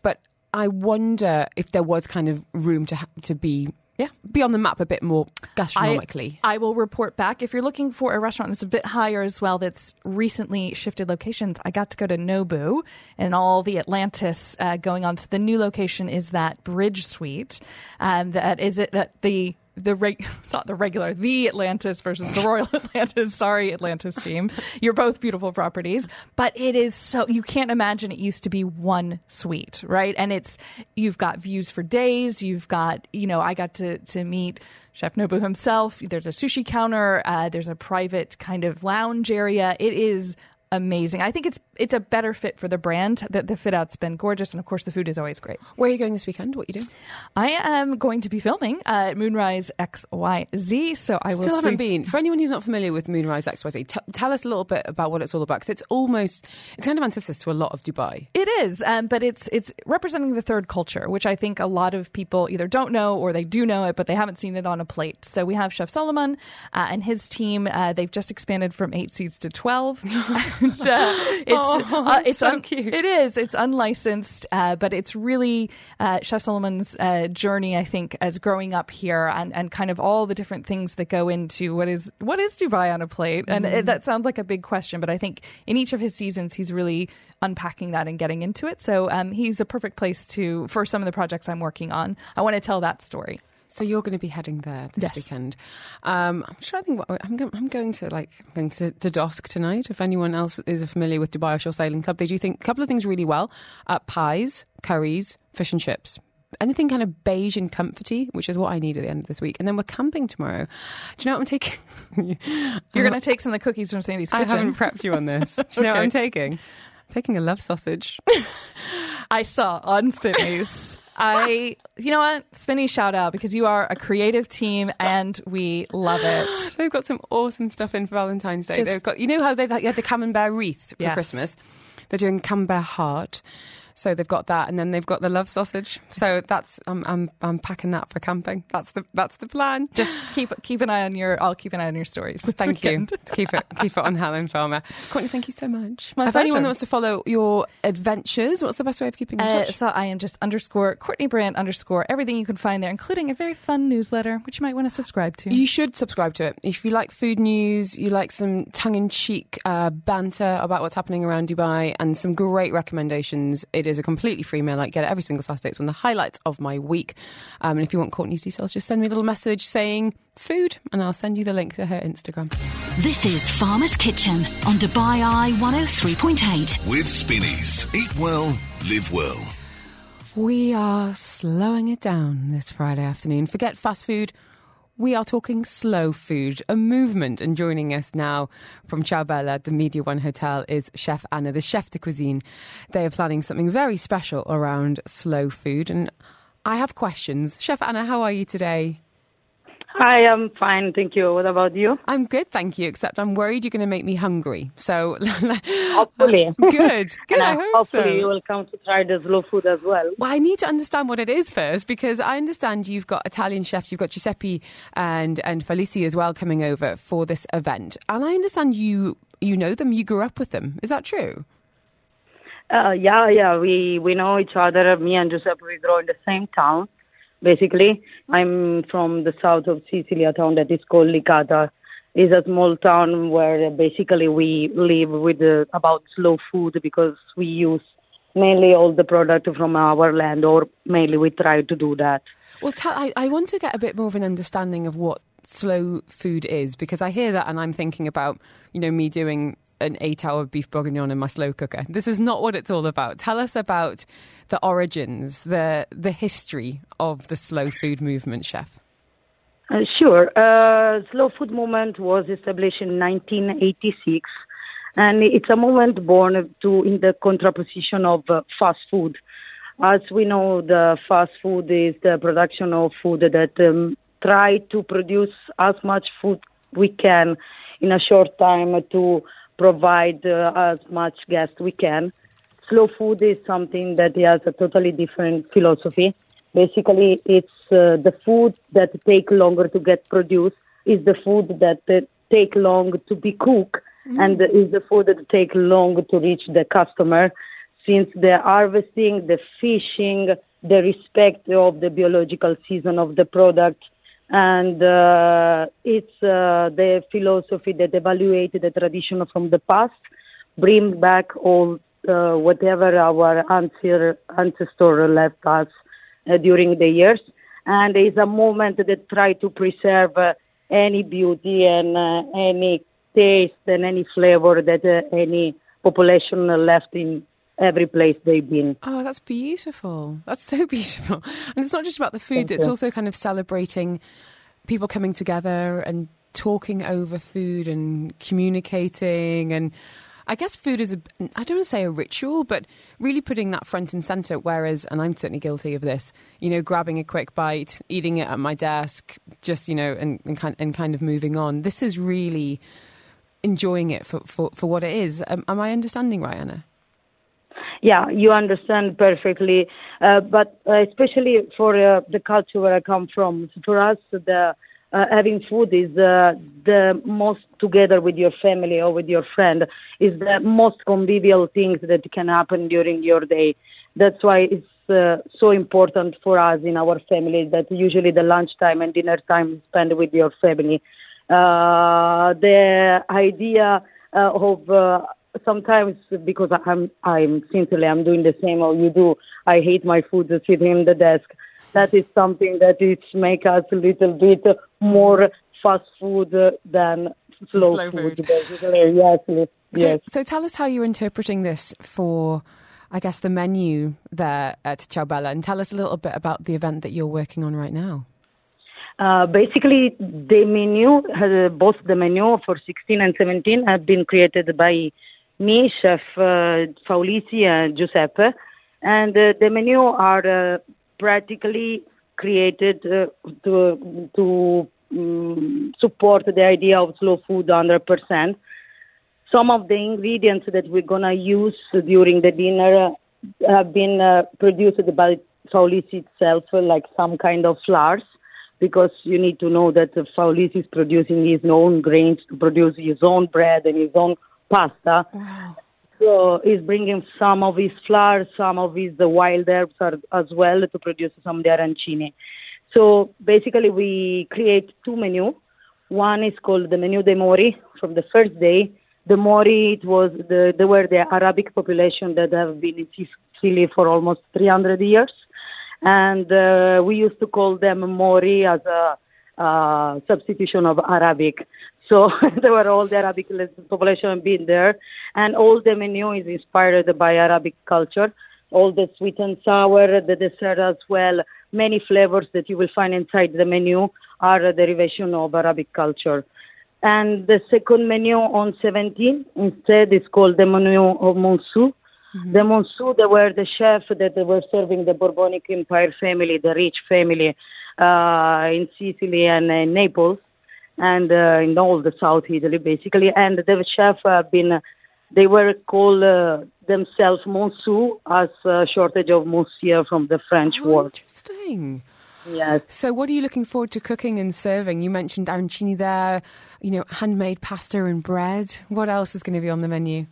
But I wonder if there was kind of room to ha- to be yeah be on the map a bit more gastronomically. I will report back. If you're looking for a restaurant that's a bit higher as well, that's recently shifted locations, I got to go to Nobu and all the Atlantis uh, going on to the new location is that Bridge Suite. Um, that is it that the the reg- it's not the regular the Atlantis versus the Royal Atlantis. Sorry, Atlantis team. You're both beautiful properties, but it is so you can't imagine it used to be one suite, right? And it's you've got views for days. You've got you know I got to to meet Chef Nobu himself. There's a sushi counter. Uh, there's a private kind of lounge area. It is amazing. I think it's it's a better fit for the brand. The, the fit out's been gorgeous, and of course, the food is always great. Where are you going this weekend? What are you doing? I am going to be filming at Moonrise XYZ, so I will Still haven't see- been. For anyone who's not familiar with Moonrise XYZ, t- tell us a little bit about what it's all about because it's almost it's kind of antithesis to a lot of Dubai. It is, um, but it's it's representing the third culture, which I think a lot of people either don't know or they do know it, but they haven't seen it on a plate. So we have Chef Solomon uh, and his team. Uh, they've just expanded from eight seats to twelve. and, uh, it's Oh, uh, it's so cute. It is. It's unlicensed, uh, but it's really uh, Chef Solomon's uh, journey. I think as growing up here and, and kind of all the different things that go into what is what is Dubai on a plate, and Mm-hmm. it, that sounds like a big question, but I think in each of his seasons he's really unpacking that and getting into it. So um, he's a perfect place to for some of the projects I'm working on. I want to tell that story. So you're going to be heading there this Yes. weekend. Um, I'm trying to think. What, I'm, going, I'm going to like I'm going to, to Dosk tonight. If anyone else is familiar with Dubai Offshore Sailing Club, they do think a couple of things really well: uh, pies, curries, fish and chips. Anything kind of beige and comforty, which is what I need at the end of this week. And then we're camping tomorrow. Do you know what I'm taking? You're going to take some of the cookies from Sandy's I haven't prepped you on this. Do you know what I'm taking? I'm taking a love sausage. I saw on Spinneys. I, you know what, Spinny, shout out because you are a creative team and we love it. They've got some awesome stuff in for Valentine's Day. Just- they've got, you know how they've had the camembert wreath for Yes. Christmas. They're doing camembert heart. So they've got that, and then they've got the love sausage. So that's I'm I'm I'm packing that for camping. That's the that's the plan. Just keep keep an eye on your. I'll keep an eye on your stories. this Thank you. weekend. To keep it keep it on Helen Farmer. Courtney, thank you so much. My if anyone pleasure. that wants to follow your adventures, what's the best way of keeping in Uh, touch? so I am just underscore Courtney Brandt underscore everything you can find there, including a very fun newsletter which you might want to subscribe to. You should subscribe to it. If you like food news, you like some tongue in cheek uh, banter about what's happening around Dubai, and some great recommendations, it is a completely free mail. I get it every single Saturday. It's one of the highlights of my week. Um, and if you want Courtney's details, just send me a little message saying food, and I'll send you the link to her Instagram. This is Farmer's Kitchen on Dubai Eye 103.8. With Spinneys. Eat well, live well. We are slowing it down this Friday afternoon. Forget fast food. We are talking slow food, a movement. And joining us now from Ciao Bella, the Media One Hotel, is Chef Anna, the chef de cuisine. They are planning something very special around slow food. And I have questions. Chef Anna, how are you today? Hi, I'm fine, thank you. What about you? I'm good, thank you, except I'm worried you're going to make me hungry. So, Hopefully. good. Good, and I hope hopefully so. you will come to try the slow food as well. Well, I need to understand what it is first because I understand you've got Italian chefs, you've got Giuseppe and and Felici as well coming over for this event, and I understand you you know them, you grew up with them. Is that true? Uh, yeah, yeah, we we know each other. Me and Giuseppe we grow in the same town. Basically, I'm from the south of Sicily, a town that is called Licata. It's a small town where basically we live with uh, about slow food because we use mainly all the product from our land, or mainly we try to do that. Well, tell, I, I want to get a bit more of an understanding of what slow food is because I hear that and I'm thinking about, you know, me doing an eight hour beef bourguignon in my slow cooker. This is not what it's all about. Tell us about the origins, the the history of the slow food movement, chef. Uh, sure. Uh, slow food movement was established in 1986, and it's a movement born to in the contraposition of uh, fast food. As we know, the fast food is the production of food that um, try to produce as much food we can in a short time to provide uh, as much guest we can. Slow food is something that has a totally different philosophy. Basically, it's uh, the food that take longer to get produced is the food that uh, take long to be cooked and is the food that take long to reach the customer since the harvesting, the fishing, the respect of the biological season of the product, and uh, it's uh, the philosophy that evaluated the tradition from the past, bring back all uh, whatever our ancestor, left us uh, during the years, and it's a moment that try to preserve uh, any beauty and uh, any taste and any flavor that any population left in every place they've been. Oh, that's beautiful. That's so beautiful. And it's not just about the food, Thank it's you. also kind of celebrating people coming together and talking over food and communicating and I guess food is a, I don't want to say a ritual, but really putting that front and center. Whereas, and I'm certainly guilty of this, you know, grabbing a quick bite, eating it at my desk, just, you know, and, and, kind, and kind of moving on. This is really enjoying it for, for, for what it is. Um, am I understanding right, Anna? Yeah, you understand perfectly. Uh, but uh, especially for uh, the culture where I come from, for us, the uh, having food is uh, the most together with your family or with your friend is the most convivial things that can happen during your day. That's why it's uh, so important for us in our family that usually the lunchtime and dinner time spent with your family. Uh, the idea uh, of uh, sometimes because I'm I'm simply I'm doing the same or you do. I hate my food sitting in the desk that is something that it make us a little bit more fast food than slow, Slow food. food. Basically, yes, yes. So, so tell us how you're interpreting this for, I guess, the menu there at Ciao Bella, and tell us a little bit about the event that you're working on right now. Uh, basically, the menu, uh, both the menu for 16 and 17 have been created by me, Chef uh, Faulisi and Giuseppe. And uh, the menu are uh, practically created uh, to, to um, support the idea of slow food 100%. Some of the ingredients that we're going to use during the dinner have been uh, produced by Faulisi itself, like some kind of flours because you need to know that Faulis is producing his own grains to produce his own bread and his own pasta. So he's bringing some of his flour, some of his the wild herbs are, as well to produce some of the arancini. So basically, we create two menu. One is called the menu de Mori from the first day. The Mori, it was the they were the Arabic population that have been in Sicily for almost 300 years and uh, we used to call them Mori as a uh, substitution of Arabic. So there were all the Arabic population being there, and all the menu is inspired by Arabic culture. All the sweet and sour, the dessert as well, many flavors that you will find inside the menu are a derivation of Arabic culture. And the second menu on 17 instead is called the menu of Monsu. The Monsu, they were the chef that they were serving the Bourbonic Empire family, the rich family uh, in Sicily and in Naples, and uh, in all the South Italy, basically. And the chef have been, they were called uh, themselves Monsu as a shortage of Monsieur from the French Oh, word. interesting. Yes. So, what are you looking forward to cooking and serving? You mentioned arancini there, you know, handmade pasta and bread. What else is going to be on the menu?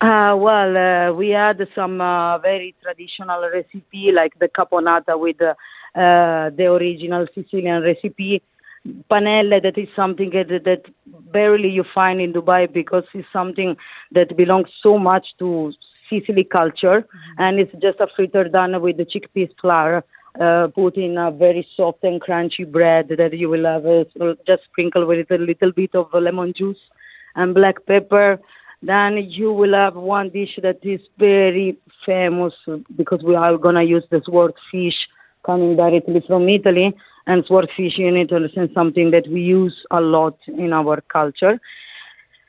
Uh, well, uh, we had some uh, very traditional recipe like the caponata with uh, uh, the original Sicilian recipe. Panelle, that is something that, that barely you find in Dubai because it's something that belongs so much to Sicily culture, and it's just a fritter done with the chickpeas flour, uh, put in a very soft and crunchy bread that you will have uh, just sprinkle with a little bit of lemon juice and black pepper. Then you will have one dish that is very famous because we are gonna use this word swordfish coming directly from Italy, and swordfish in Italy is something that we use a lot in our culture.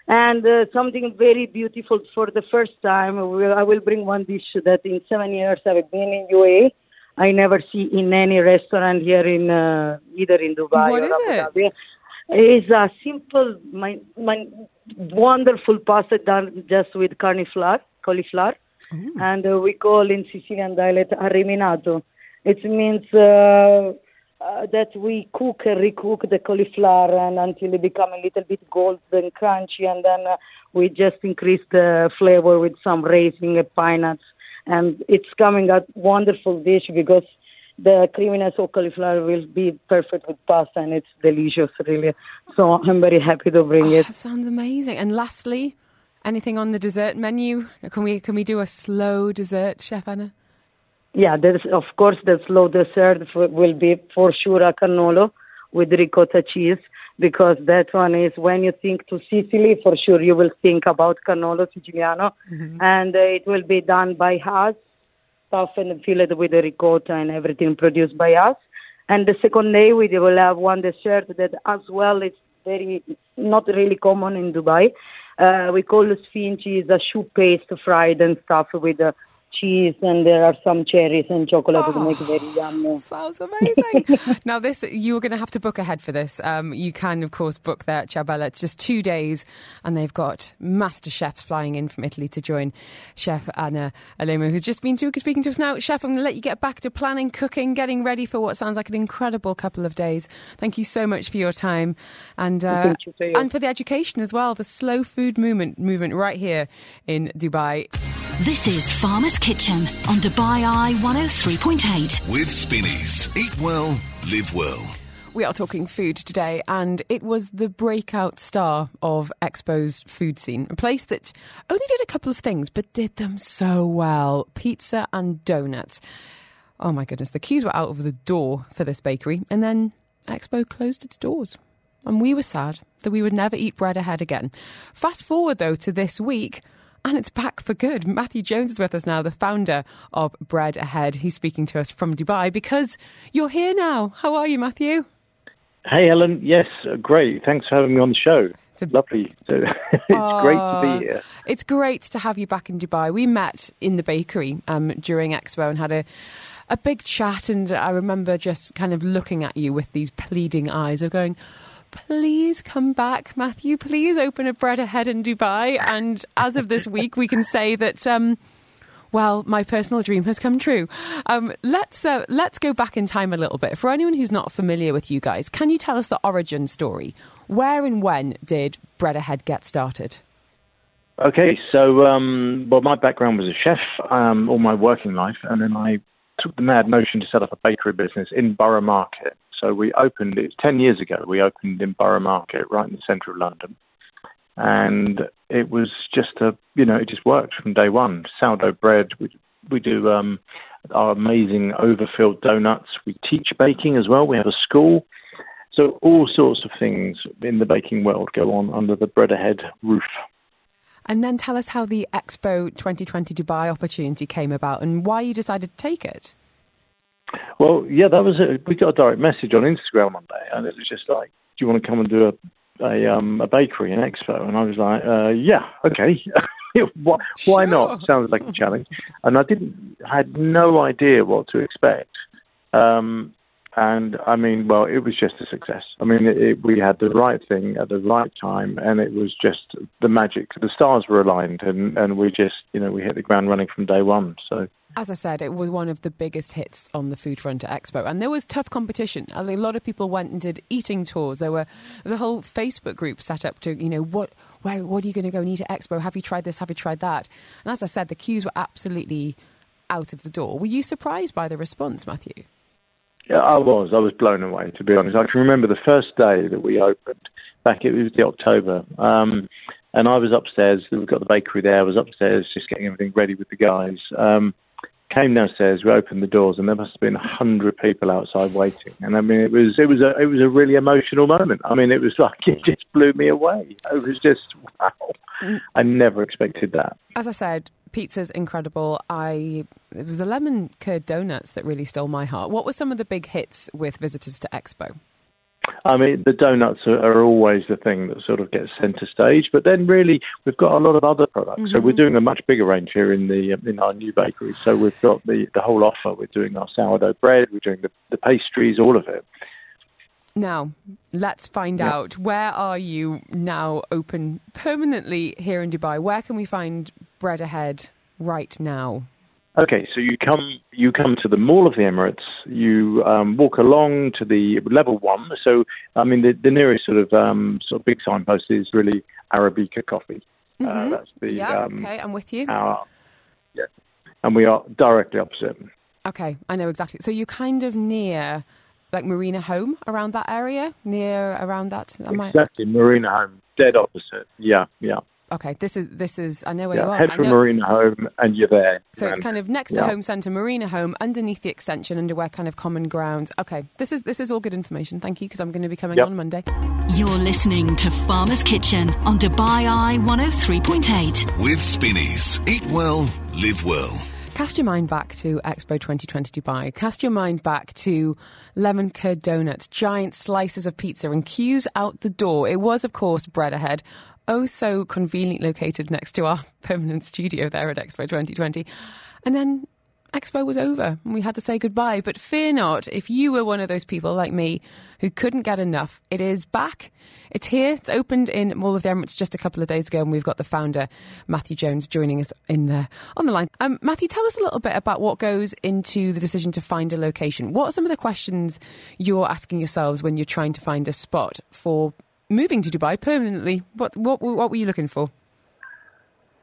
And uh, something very beautiful for the first time, I will bring one dish that in seven years I've been in UAE. I never see in any restaurant here in uh, either in Dubai What or is Abu it? It's a simple, my, my wonderful pasta done just with cauliflower, cauliflower, and uh, we call in Sicilian dialect arriminato. It means uh, uh, that we cook and recook the cauliflower and until it become a little bit golden crunchy, and then uh, we just increase the flavor with some raisin and pine nuts, and it's coming a wonderful dish because the creaminess of cauliflower will be perfect with pasta, and it's delicious, really. So I'm very happy to bring Oh, it. that sounds amazing. And lastly, anything on the dessert menu? Can we can we do a slow dessert, Chef Anna? Yeah, there's of course the slow dessert will be for sure a cannolo with ricotta cheese because that one is when you think to Sicily, for sure you will think about cannolo siciliano, and uh, it will be done by us, stuffed and filled with the ricotta and everything produced by us. And the second day we will have one dessert that as well is very not really common in Dubai. Uh, we call the sphinx is a choux paste fried and stuff with uh, cheese, and there are some cherries and chocolate to make very yummy. Sounds amazing. now, this you are going to have to book ahead for this. Um, you can, of course, book there at Ciao Bella. It's just two days, and they've got master chefs flying in from Italy to join Chef Anna Alemo, who's just been speaking to us now. Chef, I'm going to let you get back to planning, cooking, getting ready for what sounds like an incredible couple of days. Thank you so much for your time, and uh, you for and for the education as well. The slow food movement movement right here in Dubai. This is Farmer's Kitchen on Dubai Eye 103.8. With Spinneys. Eat well, live well. We are talking food today, and it was the breakout star of Expo's food scene. A place that only did a couple of things, but did them so well pizza and donuts. Oh my goodness, the queues were out of the door for this bakery, and then Expo closed its doors. And we were sad that we would never eat bread ahead again. Fast forward, though, to this week. And it's back for good. Matthew Jones is with us now, the founder of Bread Ahead. He's speaking to us from Dubai because you're here now. How are you, Matthew? Hey, Ellen. Yes, uh, great. Thanks for having me on the show. a- Lovely. So, it's great to Uh, be here. It's great to have you back in Dubai. We met in the bakery um, during Expo and had a a big chat, and I remember just kind of looking at you with these pleading eyes of going. Please come back, Matthew. Please open a bread ahead in Dubai. And as of this week, we can say that, um, well, my personal dream has come true. Um, let's uh, let's go back in time a little bit. For anyone who's not familiar with you guys, can you tell us the origin story? Where and when did Bread Ahead get started? Okay, so, um, well, my background was a chef um, all my working life, and then I took the mad notion to set up a bakery business in Borough Market. So we opened it 10 years ago. We opened in Borough Market, right in the centre of London. And it was just a, you know, it just worked from day one. Sourdough bread, we, we do um, our amazing overfilled donuts. We teach baking as well. We have a school. So all sorts of things in the baking world go on under the Bread Ahead roof. And then tell us how the Expo 2020 Dubai opportunity came about and why you decided to take it. Well, yeah, that was a, we got a direct message on Instagram one day, and it was just like, "Do you want to come and do a a, um, a bakery in Expo?" And I was like, uh, "Yeah, okay, why, why not?" Sounds like a challenge, and I didn't I had no idea what to expect. Um, and I mean, well, it was just a success. I mean, it, it, we had the right thing at the right time, and it was just the magic. The stars were aligned, and, and we just, you know, we hit the ground running from day one. So As I said, it was one of the biggest hits on the food front at Expo, and there was tough competition. I mean, a lot of people went and did eating tours. There were the whole Facebook group set up to, you know, what where what are you going to go and eat at Expo? Have you tried this? Have you tried that? And as I said, the queues were absolutely out of the door. Were you surprised by the response, Matthew? Yeah, I was. I was blown away, to be honest. I can remember the first day that we opened, back it was the October, um, and I was upstairs. We've got the bakery there. I was upstairs just getting everything ready with the guys. Um, came downstairs, we opened the doors, and there must have been a hundred people outside waiting. And I mean, it was it was a it was a really emotional moment. I mean, it was like it just blew me away. It was just wow. I never expected that. As I said, pizza's incredible. I it was the lemon curd donuts that really stole my heart. What were some of the big hits with visitors to Expo? I mean, the donuts are, are always the thing that sort of gets centre stage, but then really we've got a lot of other products. So we're mm-hmm. doing a much bigger range here in the in our new bakery. So we've got the the whole offer. We're doing our sourdough bread. We're doing the, the pastries, all of it. Now, let's find Yeah. out where are you now open permanently here in Dubai? Where can we find Bread Ahead right now? Okay, so you come you come to the Mall of the Emirates. You um, walk along to the level one. So I mean, the, the nearest sort of um, sort of big signpost is really Arabica Coffee. Uh, that's the Mm-hmm. yeah, um, okay, I'm with you. our yeah, and we are directly opposite. Okay, I know exactly. So you're kind of near like Marina Home around that area, near around that. Am I- Exactly, Marina Home, dead opposite. Yeah, yeah. Okay, this is this is. I know where you are. Head for know- Marina Home, and you're there. So it's kind of next to. Home Centre, Marina Home, underneath the extension, under where kind of common grounds. Okay, this is this is all good information. Thank you, because I'm going to be coming Yep. on Monday. You're listening to Farmer's Kitchen on Dubai Eye 103.8. With Spinneys. Eat well, live well. Cast your mind back to Expo 2020 Dubai. Cast your mind back to lemon curd donuts, giant slices of pizza, and queues out the door. It was, of course, bread ahead. oh so conveniently located next to our permanent studio there at Expo 2020. And then Expo was over and we had to say goodbye. But fear not, if you were one of those people like me who couldn't get enough, it is back. It's here. It's opened in Mall of the Emirates just a couple of days ago, and we've got the founder, Matthew Jones, joining us in the on the line. Um, Matthew, tell us a little bit about what goes into the decision to find a location. What are some of the questions you're asking yourselves when you're trying to find a spot for moving to Dubai permanently? What what what were you looking for?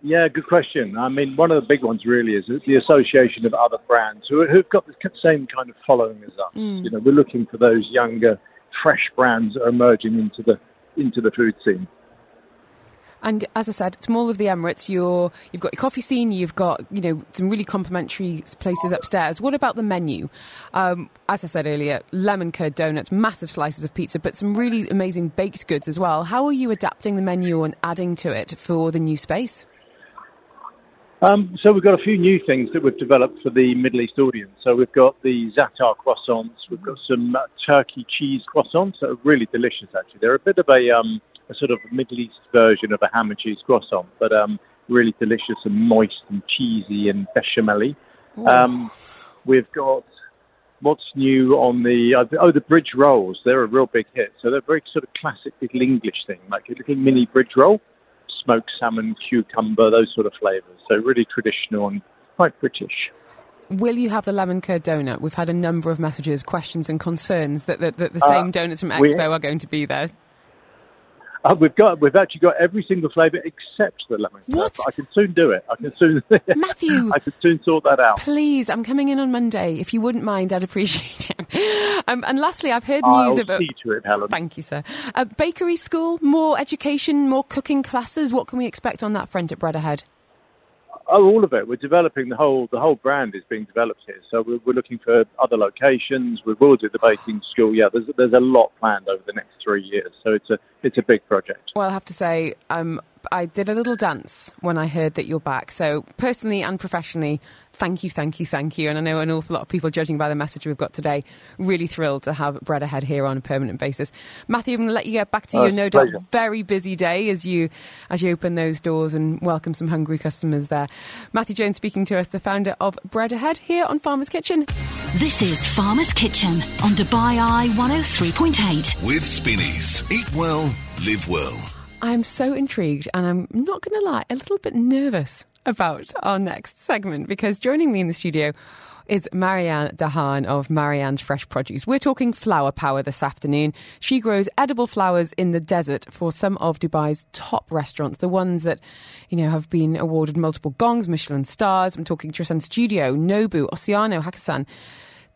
Yeah, good question. I mean, one of the big ones really is the association of other brands who, who've got the same kind of following as us. Mm. You know, we're looking for those younger, fresh brands that are emerging into the into the food scene. And as I said, it's Mall of the Emirates. You're, you've got your coffee scene. You've got you know some really complimentary places upstairs. What about the menu? Um, as I said earlier, lemon curd donuts, massive slices of pizza, but some really amazing baked goods as well. How are you adapting the menu and adding to it for the new space? Um, so we've got a few new things that we've developed for the Middle East audience. So we've got the za'atar croissants. We've got some uh, turkey cheese croissants that are really delicious. Actually, they're a bit of a, um, a sort of Middle East version of a ham and cheese croissant, but um, really delicious and moist and cheesy and bechamel um, We've got what's new on the uh, oh the bridge rolls. They're a real big hit. So they're very sort of classic little English thing, like a little mini bridge roll smoked salmon, cucumber, those sort of flavours. So really traditional and quite British. Will you have the lemon curd donut? We've had a number of messages, questions, and concerns that, that, that the same Uh, donuts from we- Expo are going to be there. Uh, we've got we've actually got every single flavour except the lemon. What? I can soon do it. I can soon Matthew! I can soon sort that out. Please, I'm coming in on Monday. If you wouldn't mind, I'd appreciate it. Um, and lastly, I've heard news I'll about. see to it, Helen. Thank you, sir. A bakery school, more education, more cooking classes. What can we expect on that front at Bread Ahead? Oh, all of it. We're developing the whole. The whole brand is being developed here. So we're, we're looking for other locations. We will do the baking school. Yeah, there's there's a lot planned over the next three years. So it's a it's a big project. Well, I have to say, um, I did a little dance when I heard that you're back. So, personally and professionally, thank you, thank you, thank you. And I know an awful lot of people, judging by the message we've got today, really thrilled to have Bread Ahead here on a permanent basis. Matthew, I'm going to let you get back to Oh, your no doubt very busy day as you as you open those doors and welcome some hungry customers there. Matthew Jones speaking to us, the founder of Bread Ahead here on Farmer's Kitchen. This is Farmer's Kitchen on Dubai Eye 103.8. With Spinneys. Eat well, live well. I'm so intrigued, and I'm not going to lie, a little bit nervous about our next segment because joining me in the studio is Marianne Dahan of Marianne's Fresh Produce. We're talking flower power this afternoon. She grows edible flowers in the desert for some of Dubai's top restaurants, the ones that, you know, have been awarded multiple gongs, Michelin stars. I'm talking Tresind Studio, Nobu, Ossiano, Hakkasan.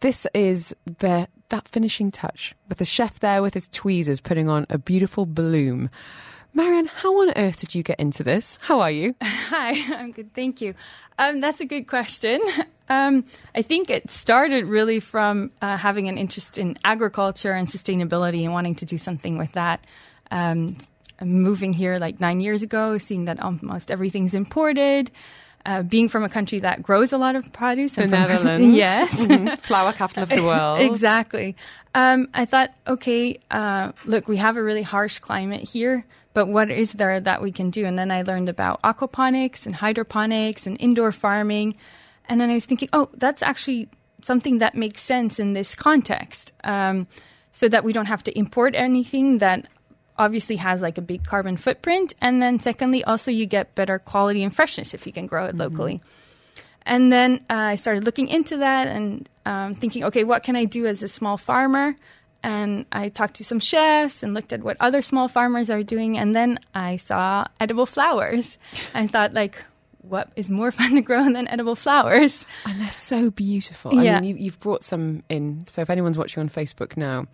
This is the that finishing touch with the chef there with his tweezers putting on a beautiful bloom. Marianne, how on earth did you get into this? How are you? Hi, I'm good. Thank you. Um, that's a good question. Um, I think it started really from uh, having an interest in agriculture and sustainability and wanting to do something with that. Um, moving here like nine years ago, seeing that almost everything's imported. Uh, being from a country that grows a lot of produce, The Netherlands. yes, Mhm. Flower capital of the world. Exactly. Um, I thought, okay, uh, look, we have a really harsh climate here, but what is there that we can do? And then I learned about aquaponics and hydroponics and indoor farming. And then I was thinking, oh, that's actually something that makes sense in this context um, so that we don't have to import anything that obviously has like a big carbon footprint. And then secondly, also you get better quality and freshness if you can grow it locally. And then uh, I started looking into that and um, thinking, okay, what can I do as a small farmer? And I talked to some chefs and looked at what other small farmers are doing. And then I saw edible flowers. I thought, like, what is more fun to grow than edible flowers? And they're so beautiful. I Yeah. mean, you, you've brought some in. So if anyone's watching on Facebook now,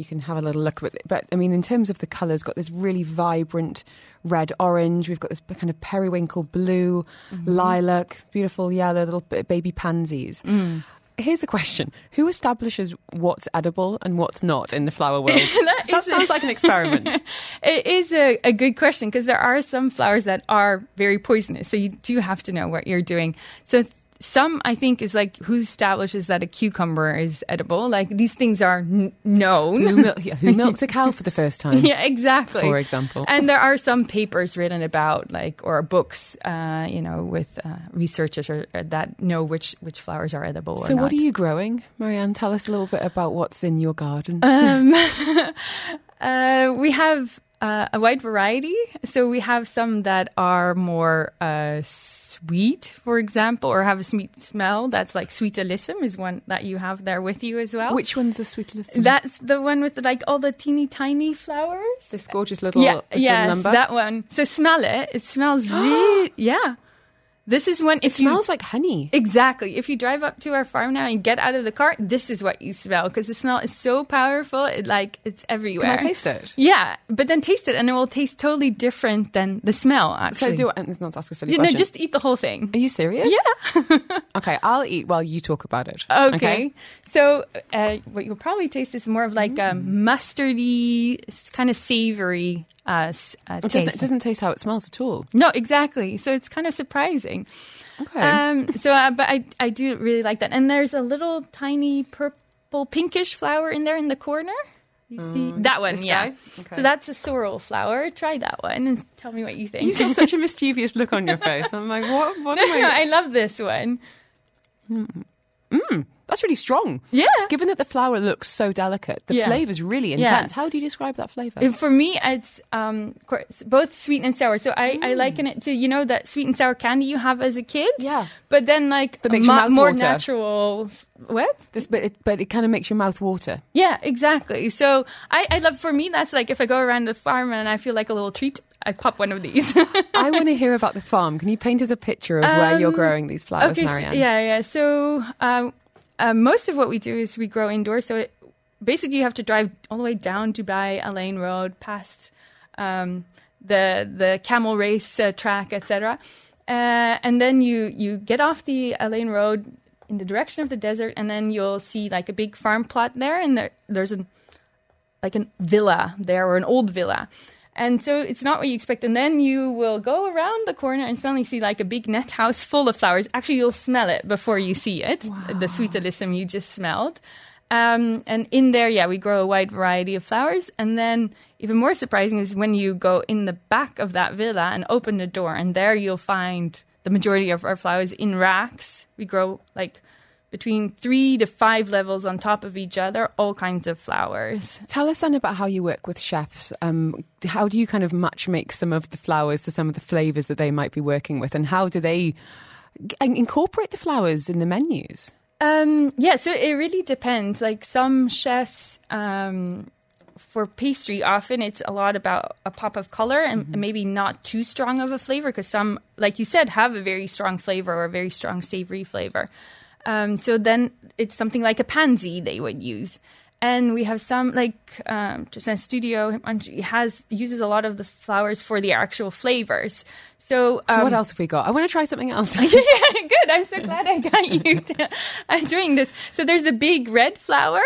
you can have a little look at it. But I mean, in terms of the colours, got this really vibrant red orange. We've got this kind of periwinkle blue, Mm-hmm. lilac, beautiful yellow, little baby pansies. Mm. Here's the question: Who establishes what's edible and what's not in the flower world? That that sounds like an experiment. It is a, a good question because there are some flowers that are very poisonous. So you do have to know what you're doing. So some I think is like who establishes that a cucumber is edible. Like these things are n- known. Who, mil- who milked a cow for the first time? yeah, exactly. For example. and there are some papers written about like or books, uh, you know, with uh, researchers or, or that know which which flowers are edible. So, what are you growing, Marianne? Tell us a little bit about what's in your garden. Um, uh, we have uh, a wide variety. So we have some that are more uh, sweet, for example, or have a sweet smell. That's like sweet alyssum is one that you have there with you as well. Which one's the sweet alyssum? That's the one with like all the teeny tiny flowers. this gorgeous little yeah, yes, number. that one. So smell it. It smells really, yeah. This is when it if you smells like honey. Exactly. If you drive up to our farm now and get out of the car, this is what you smell because the smell is so powerful. It like it's everywhere. Can I taste it? Yeah, but then taste it, and it will taste totally different than the smell. Actually, So do and it's not ask a silly You question. just eat the whole thing. Are you serious? Yeah. okay, I'll eat while you talk about it. Okay. So uh, what you'll probably taste is more of like a mustardy, kind of savory uh, s- uh, It doesn't, taste. it doesn't taste how it smells at all. No, exactly. So it's kind of surprising. Okay. Um, so, uh, but I, I do really like that. And there's a little tiny purple pinkish flower in there in the corner. You see that one, yeah. Okay. So that's a sorrel flower. Try that one and tell me what you think. you got such a mischievous look on your face. I'm like, what? What no, am no, I? I love this one. That's really strong. Yeah. Given that the flower looks so delicate, the Yeah. flavour's really Yeah. intense. How do you describe that flavour? Uh, For me, it's um, both sweet and sour. So I, I liken it to you know that sweet and sour candy you have as a kid. Yeah. But then like That makes ma- more water. natural. What? This, but it, but it kind of makes your mouth water. Yeah, exactly. So I, I love for me that's like if I go around the farm and I feel like a little treat, I pop one of these. I want to hear about the farm. Can you paint us a picture of where you're Um, growing these flowers, okay, Marianne? yeah, yeah. So um, uh, most of what we do is we grow indoors. So it, basically, you have to drive all the way down Dubai Al Ain Road, past um, the the camel race uh, track, etc. Uh, and then you you get off the Alain Road in the direction of the desert, and then you'll see like a big farm plot there, and there, there's an like a villa there or an old villa. And so it's not what you expect. And then you will go around the corner and suddenly see like a big net house full of flowers. Actually, you'll smell it before you see it, the sweet alyssum you just smelled. Um, and in there, yeah, we grow a wide variety of flowers. And then even more surprising is when you go in the back of that villa and open the door, and there you'll find the majority of our flowers in racks. We grow like between three to five levels on top of each other, all kinds of flowers. Tell us then about how you work with chefs. Um, how do you kind of match make some of the flowers to some of the flavours that they might be working with, and how do they incorporate the flowers in the menus? Um, yeah, so it really depends. Like some chefs, um, for pastry, often it's a lot about a pop of color and maybe not too strong of a flavor because some, like you said, have a very strong flavor or a very strong savory flavor. Um, so then it's something like a pansy they would use. And we have some like um, just in studio has uses a lot of the flowers for the actual flavors. So, So um, what else have we got? I want to try something else. yeah, good. I'm so glad I got you. To, I'm doing this. So there's a big red flower.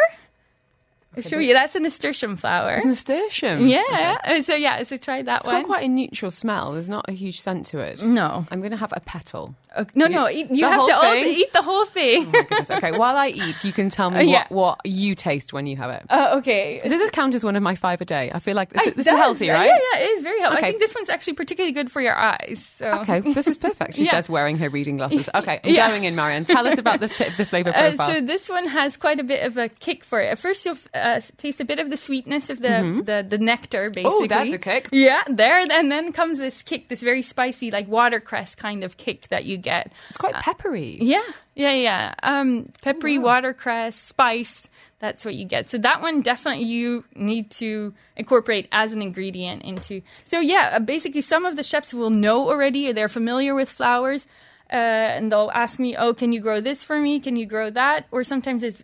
I'll show you. That's a nasturtium flower. Nasturtium. Yeah. Uh, So yeah. So try that one. It's one. got quite a neutral smell. There's not a huge scent to it. no. I'm going to have a petal. Okay. No, no. Eat, you The have to also eat the whole thing. Goodness, okay, while I eat, you can tell me Uh, yeah. what, what you taste when you have it. Uh, okay. Does this count as one of my five a day? I feel like this, It this is healthy, Uh, right? Yeah, yeah. It is very healthy. Okay. I think this one's actually particularly good for your eyes. So. Okay, this is perfect. She Yeah. says, wearing her reading glasses. Okay, I'm Yeah. going in, Marianne. Tell us about the, t- the flavour Uh, profile. so this one has quite a bit of a kick for it. At first, you'll uh, taste a bit of the sweetness of the the, the nectar, basically. Mm-hmm. that's a kick. Yeah, there, and then comes this kick, this very spicy, like watercress kind of kick that you get. it's quite peppery. Yeah, yeah, yeah. Um, peppery watercress spice. That's what you get. So that one definitely you need to incorporate as an ingredient into. So yeah, uh, basically some of the chefs will know already. They're familiar with flowers. Uh, and they'll ask me, "Oh, can you grow this for me? Can you grow that?" Or sometimes it's,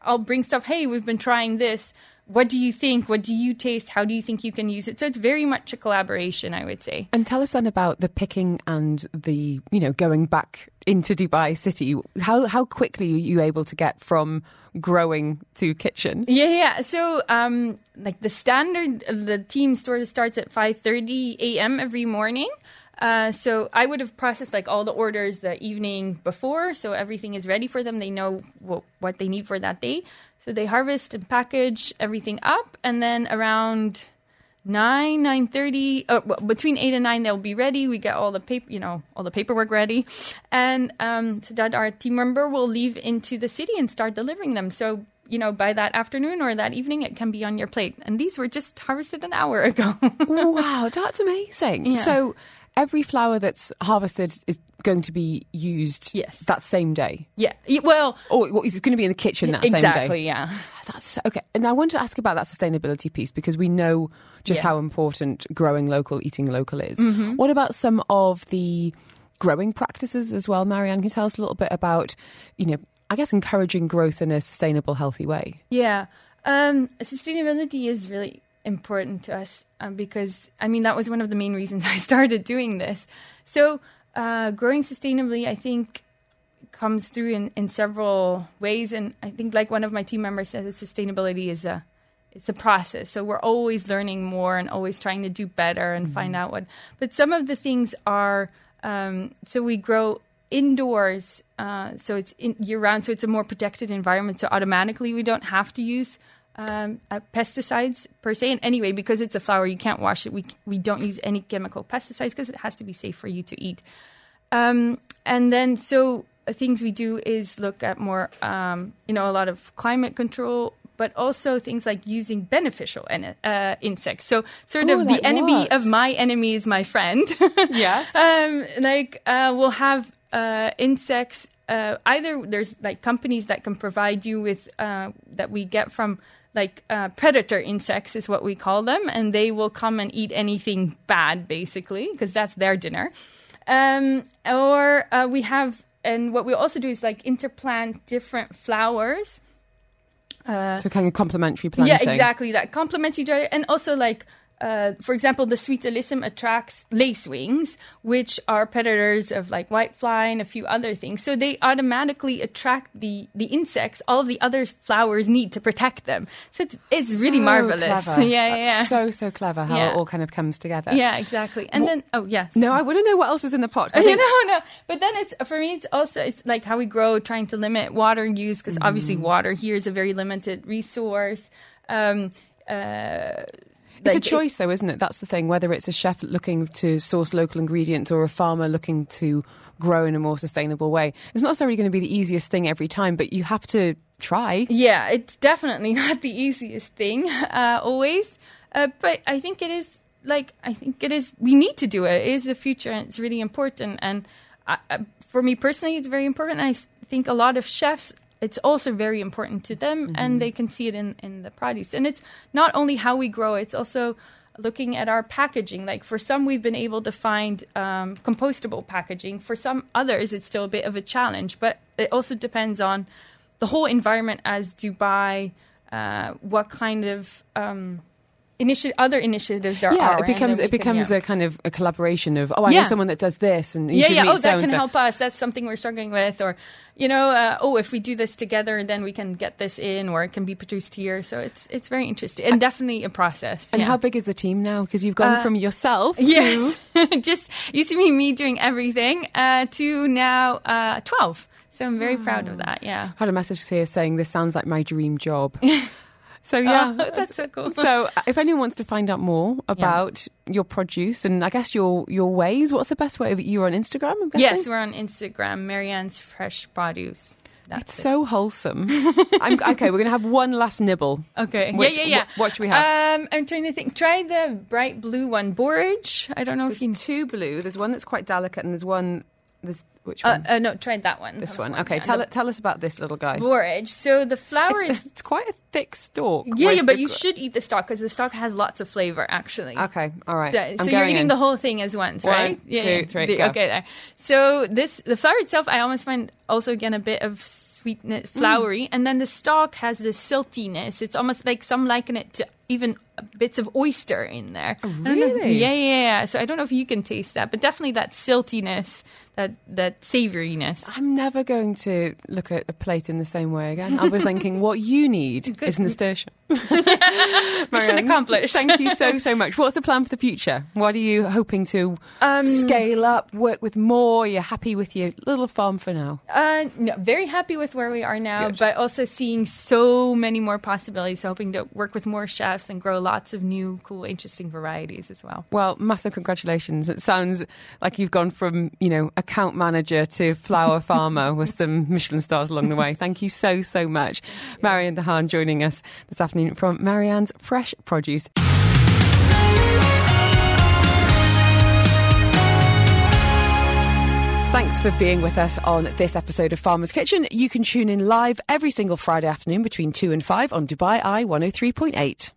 I'll bring stuff. Hey, we've been trying this. What do you think? What do you taste? How do you think you can use it? So it's very much a collaboration, I would say. And tell us then about the picking and the, you know, going back into Dubai City. How how quickly are you able to get from growing to kitchen? Yeah, yeah. So, um, like the standard, the team sort of starts at five thirty a.m. every morning. Uh, so I would have processed like all the orders the evening before, so everything is ready for them. They know what, what they need for that day. So they harvest and package everything up, and then around nine nine thirty, uh, well, between eight and nine, they'll be ready. We get all the paper, you know, all the paperwork ready, and um, so that our team member will leave into the city and start delivering them. So you know, by that afternoon or that evening, it can be on your plate. And these were just harvested an hour ago. wow, that's amazing. Yeah. So every flower that's harvested is going to be used Yes. that same day. yeah. Well, Or well, it's going to be in the kitchen that same day. exactly. Yeah. That's okay. And I want to ask about that sustainability piece because we know just Yeah. how important growing local, eating local is. Mm-hmm. What about some of the growing practices as well, Marianne? Can you tell us a little bit about, you know, I guess encouraging growth in a sustainable, healthy way? Yeah. Um, sustainability is really important to us um, because, I mean, that was one of the main reasons I started doing this. So, uh, growing sustainably, I think, comes through in, in several ways. And I think, like one of my team members said, sustainability is a it's a process. So we're always learning more and always trying to do better and find out what. But some of the things are um, so we grow indoors, uh, so it's in, year round. So it's a more protected environment. So automatically we don't have to use um, uh, pesticides per se. And anyway, because it's a flower, you can't wash it. We we don't use any chemical pesticides because it has to be safe for you to eat. Um, and then, so uh, things we do is look at more, um, you know, a lot of climate control, but also things like using beneficial en- uh, insects. So, sort Oh, of the enemy of my enemy is my friend. Yes. um, like uh, we'll have uh, insects. Uh, either there's like companies that can provide you with uh, that we get from like uh, predator insects is what we call them, and they will come and eat anything bad basically because that's their dinner. Um, or uh, we have, and what we also do is like interplant different flowers. Uh, so kind of complementary planting. yeah, exactly. That complement each other, and also like, uh, for example, the sweet alyssum attracts lacewings, which are predators of like whitefly and a few other things. So they automatically attract the the insects. All of the other flowers need to protect them. So it's, it's really marvelous. clever. Yeah, yeah, yeah. So so clever how Yeah. it all kind of comes together. yeah, exactly. And Wha- then, oh yes, No, I want to know what else is in the pot. You know, no. But then it's for me. It's also it's like how we grow, trying to limit water use because obviously Mm-hmm. water here is a very limited resource. Um, uh, It's a choice, though, isn't it? That's the thing. Whether it's a chef looking to source local ingredients or a farmer looking to grow in a more sustainable way, it's not necessarily going to be the easiest thing every time, but you have to try. Yeah, it's definitely not the easiest thing uh, always, uh, but I think it is. Like I think it is. We need to do it. It is the future, and it's really important. And I, I, for me personally, it's very important. I think a lot of chefs. It's also very important to them, and they can see it in, in the produce. And it's not only how we grow; it's also looking at our packaging. Like for some, we've been able to find um, compostable packaging. For some others, it's still a bit of a challenge. But it also depends on the whole environment as Dubai, uh, what kind of um, initi- other initiatives there yeah, are. it becomes it can- becomes yeah. a kind of a collaboration of oh, I know Yeah. someone that does this, and you yeah, yeah. Oh, that can so-and-so. help us. That's something we're struggling with, or you know, uh, oh, if we do this together, then we can get this in, or it can be produced here. So it's it's very interesting and definitely a process. And yeah. how big is the team now? Because you've gone Uh, from yourself. to- Yes, just used to be me doing everything uh, to now uh, twelve. So I'm very proud of that. Yeah. I had a message here saying this sounds like my dream job. so yeah, Oh, that's so cool. So, if anyone wants to find out more about your produce and I guess your your ways, what's the best way of you are on Instagram? I'm guessing? Yes, we're on Instagram, Marianne's Fresh Produce. That's It's it. so wholesome. I'm, okay, we're going to have one last nibble. Okay. Which- yeah, yeah, yeah. wh- what should we have? Um, I'm trying to think. Try the bright blue one, borage. I don't know if you. There's two blue. There's one that's quite delicate, and there's one. There's which Uh, one? uh, no, try that one. this Have one. Okay, yeah, tell the it. Tell us about this little guy. Borage. So the flower It's, is. it's quite a thick stalk. Yeah, yeah, but you should eat the stalk because the stalk has lots of flavor, actually. Okay, all right. So, so you're eating in. the whole thing as once, One, right? two, three, The- go. Okay, there. So this the flower itself, I almost find also again a bit of sweetness, Mm. flowery, and then the stalk has this siltiness. It's almost like some liken it to even bits of oyster in there. Know- really? Yeah, yeah, yeah. So I don't know if you can taste that, but definitely that siltiness, that that savoriness. I'm never going to look at a plate in the same way again. I was thinking, what you need is nasturtium. Mission accomplished. Thank you so, so much. What's the plan for the future? What are you hoping to Um, scale up, work with more? You're happy with your little farm for now? Uh, no, very happy with where we are now, Good. but also seeing so many more possibilities. So hoping to work with more chefs and grow lots of new, cool, interesting varieties as well. Well, massive congratulations. It sounds like you've gone from, you know, account manager to flower farmer with some Michelin stars along the way. Thank you so, so much. Marianne Dehaan joining us this afternoon from Marianne's Fresh Produce. Thanks for being with us on this episode of Farmer's Kitchen. You can tune in live every single Friday afternoon between 2 and 5 on Dubai Eye 103.8.